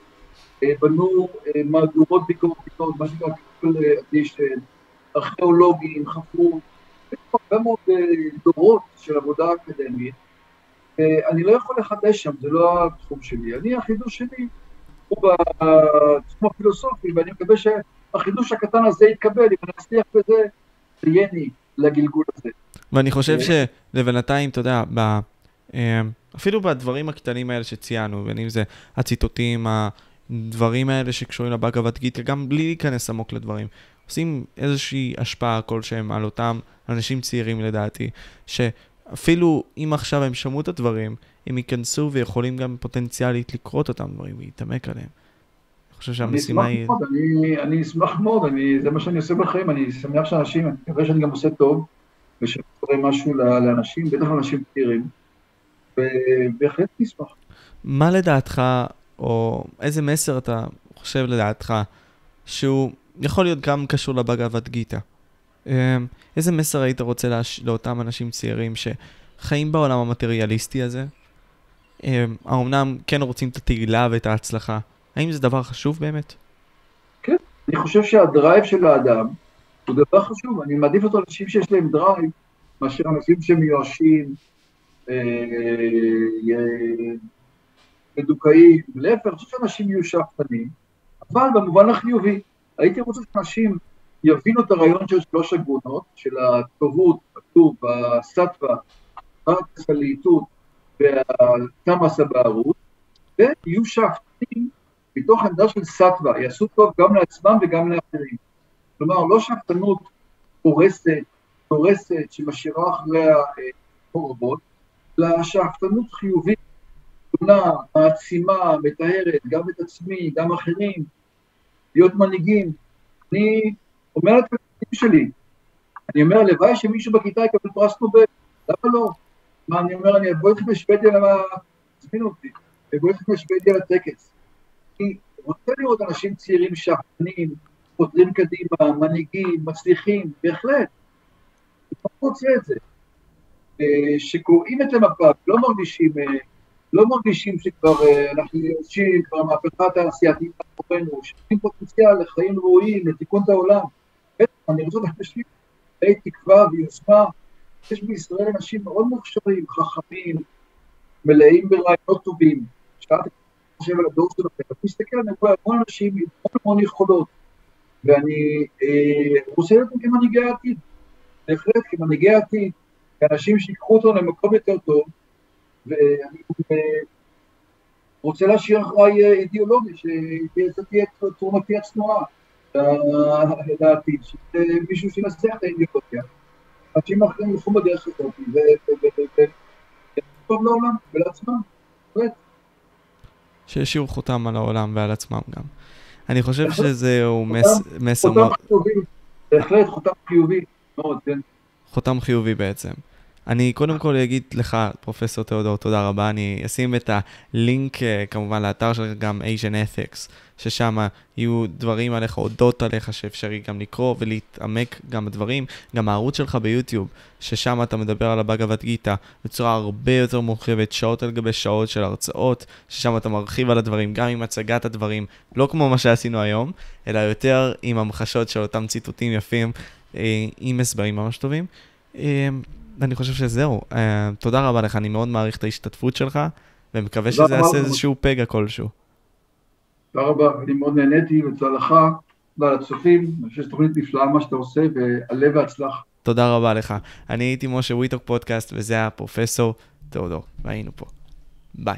בנו מהדורות ביקורתיות, מה שנקרא ארכיאולוגים, חפרו, הרבה מאוד דורות של עבודה אקדמית, אני לא יכול לחדש שם, זה לא התחום שלי. אני, החידוש שלי הוא בתחום הפילוסופי, ואני מקווה שהחידוש הקטן הזה יתקבל, אם אני אצליח בזה, זה יהיה לי לגלגול הזה. ואני חושב שלבינתיים, אתה יודע, ב... אפילו בדברים הקטנים האלה שציינו, בין אם זה הציטוטים, הדברים האלה שקשורים לבאגבת גיטה, גם בלי להיכנס עמוק לדברים, עושים איזושהי השפעה כלשהם על אותם אנשים צעירים לדעתי, שאפילו אם עכשיו הם שמעו את הדברים, הם ייכנסו ויכולים גם פוטנציאלית לקרוא את אותם דברים ולהתעמק עליהם. אני חושב שהמשימה היא... מאוד, אני, אני אשמח מאוד, אני, זה מה שאני עושה בחיים, אני שמח שאנשים, אני מקווה שאני גם עושה טוב, ושקורה משהו לאנשים, בטח לאנשים צעירים, ובהחלט נשמח. מה לדעתך, או איזה מסר אתה חושב לדעתך, שהוא יכול להיות גם קשור לבגבת גיטה? אמ, איזה מסר היית רוצה להש... לאותם אנשים צעירים שחיים בעולם המטריאליסטי הזה? אמ, האומנם כן רוצים את התהילה ואת ההצלחה? האם זה דבר חשוב באמת? כן, אני חושב שה drive של האדם הוא דבר חשוב. אני מעדיף אותו לאנשים שיש להם drive, מאשר אנשים שמיואשים, אה, מדוכאים. להפך, אני חושב שאנשים יהיו שאפתנים, אבל במובן החיובי. הייתי רוצה שאנשים יבינו את הרעיון של שלוש הגונות, של הטובות, הטוב, ה सत्त्व, הלהיטות וה तमस् הבערות, ויהיו שאפתנים מתוך עמדה של סטווה, יעשו טוב גם לעצמם וגם לאחרים. כלומר, לא שאפתנות הורסת, הורסת, שמשאירה אחריה חורבות, אלא שאפתנות חיובית, תונה, מעצימה, מטהרת, גם את עצמי, גם אחרים, להיות מנהיגים. אני אומר לתלמידים שלי, אני אומר, הלוואי שמישהו בכיתה יקבל פרס נובל, למה לא? מה, אני אומר, אני אבוא איתכם לשוודיה, תזמינו אותי, אבוא איתכם לשוודיה לטקס. אני רוצה לראות אנשים צעירים שאפתנים, חותרים קדימה, מנהיגים, מצליחים, בהחלט. אני לא רוצה את זה. שקוראים את המפה, לא מרגישים, לא מרגישים שכבר אנחנו יורשים, כבר מהפכה תעשייתית מאחורינו, שיש פוטנציאל לחיים ראויים, לתיקון את העולם. אני רוצה להשלים די תקווה ויוזמה. יש בישראל אנשים מאוד מוכשרים, חכמים, מלאים ברעיונות טובים. שאלתי חושב על הדור שלכם, אני מסתכל, אני רואה המון אנשים עם המון המון יכולות, ואני אה, רוצה להיות כמנהיגי העתיד, בהחלט כמנהיגי העתיד, כאנשים שיקחו אותו למקום יותר טוב, ואני אה, רוצה להשאיר אחריי אה, אידיאולוגיה, שזו תהיה תרומתי הצנועה לעתיד, שמישהו שינסח את האידיאולוגיה. אנשים אחרים ילכו בדרך הזאת, וטוב לעולם ולעצמם, באמת. שהשאירו חותם על העולם ועל עצמם גם. אני חושב שזהו מסר. חותם חיובי, בהחלט חותם חיובי מאוד, כן. חותם חיובי בעצם. אני קודם כל אגיד לך, פרופסור תיאודור, תודה רבה. אני אשים את הלינק אה, כמובן לאתר שלך, גם Asian Ethics, ששם יהיו דברים עליך, אודות עליך, שאפשרי גם לקרוא ולהתעמק גם בדברים. גם הערוץ שלך ביוטיוב, ששם אתה מדבר על הבאגבת גיטה בצורה הרבה יותר מורחבת, שעות על גבי שעות של הרצאות, ששם אתה מרחיב על הדברים, גם עם הצגת הדברים, לא כמו מה שעשינו היום, אלא יותר עם המחשות של אותם ציטוטים יפים, אה, עם הסברים ממש טובים. ואני חושב שזהו. Uh, תודה רבה לך, אני מאוד מעריך את ההשתתפות שלך, ומקווה שזה יעשה איזשהו פגע כלשהו. תודה רבה, אני מאוד נהניתי, והצלחה לצופים, אני חושב שזו תוכנית נפלאה מה שאתה עושה, ועלה והצלח. תודה רבה לך. אני הייתי משה וויטוק פודקאסט, וזה היה פרופסור תיאודור, והיינו פה. ביי.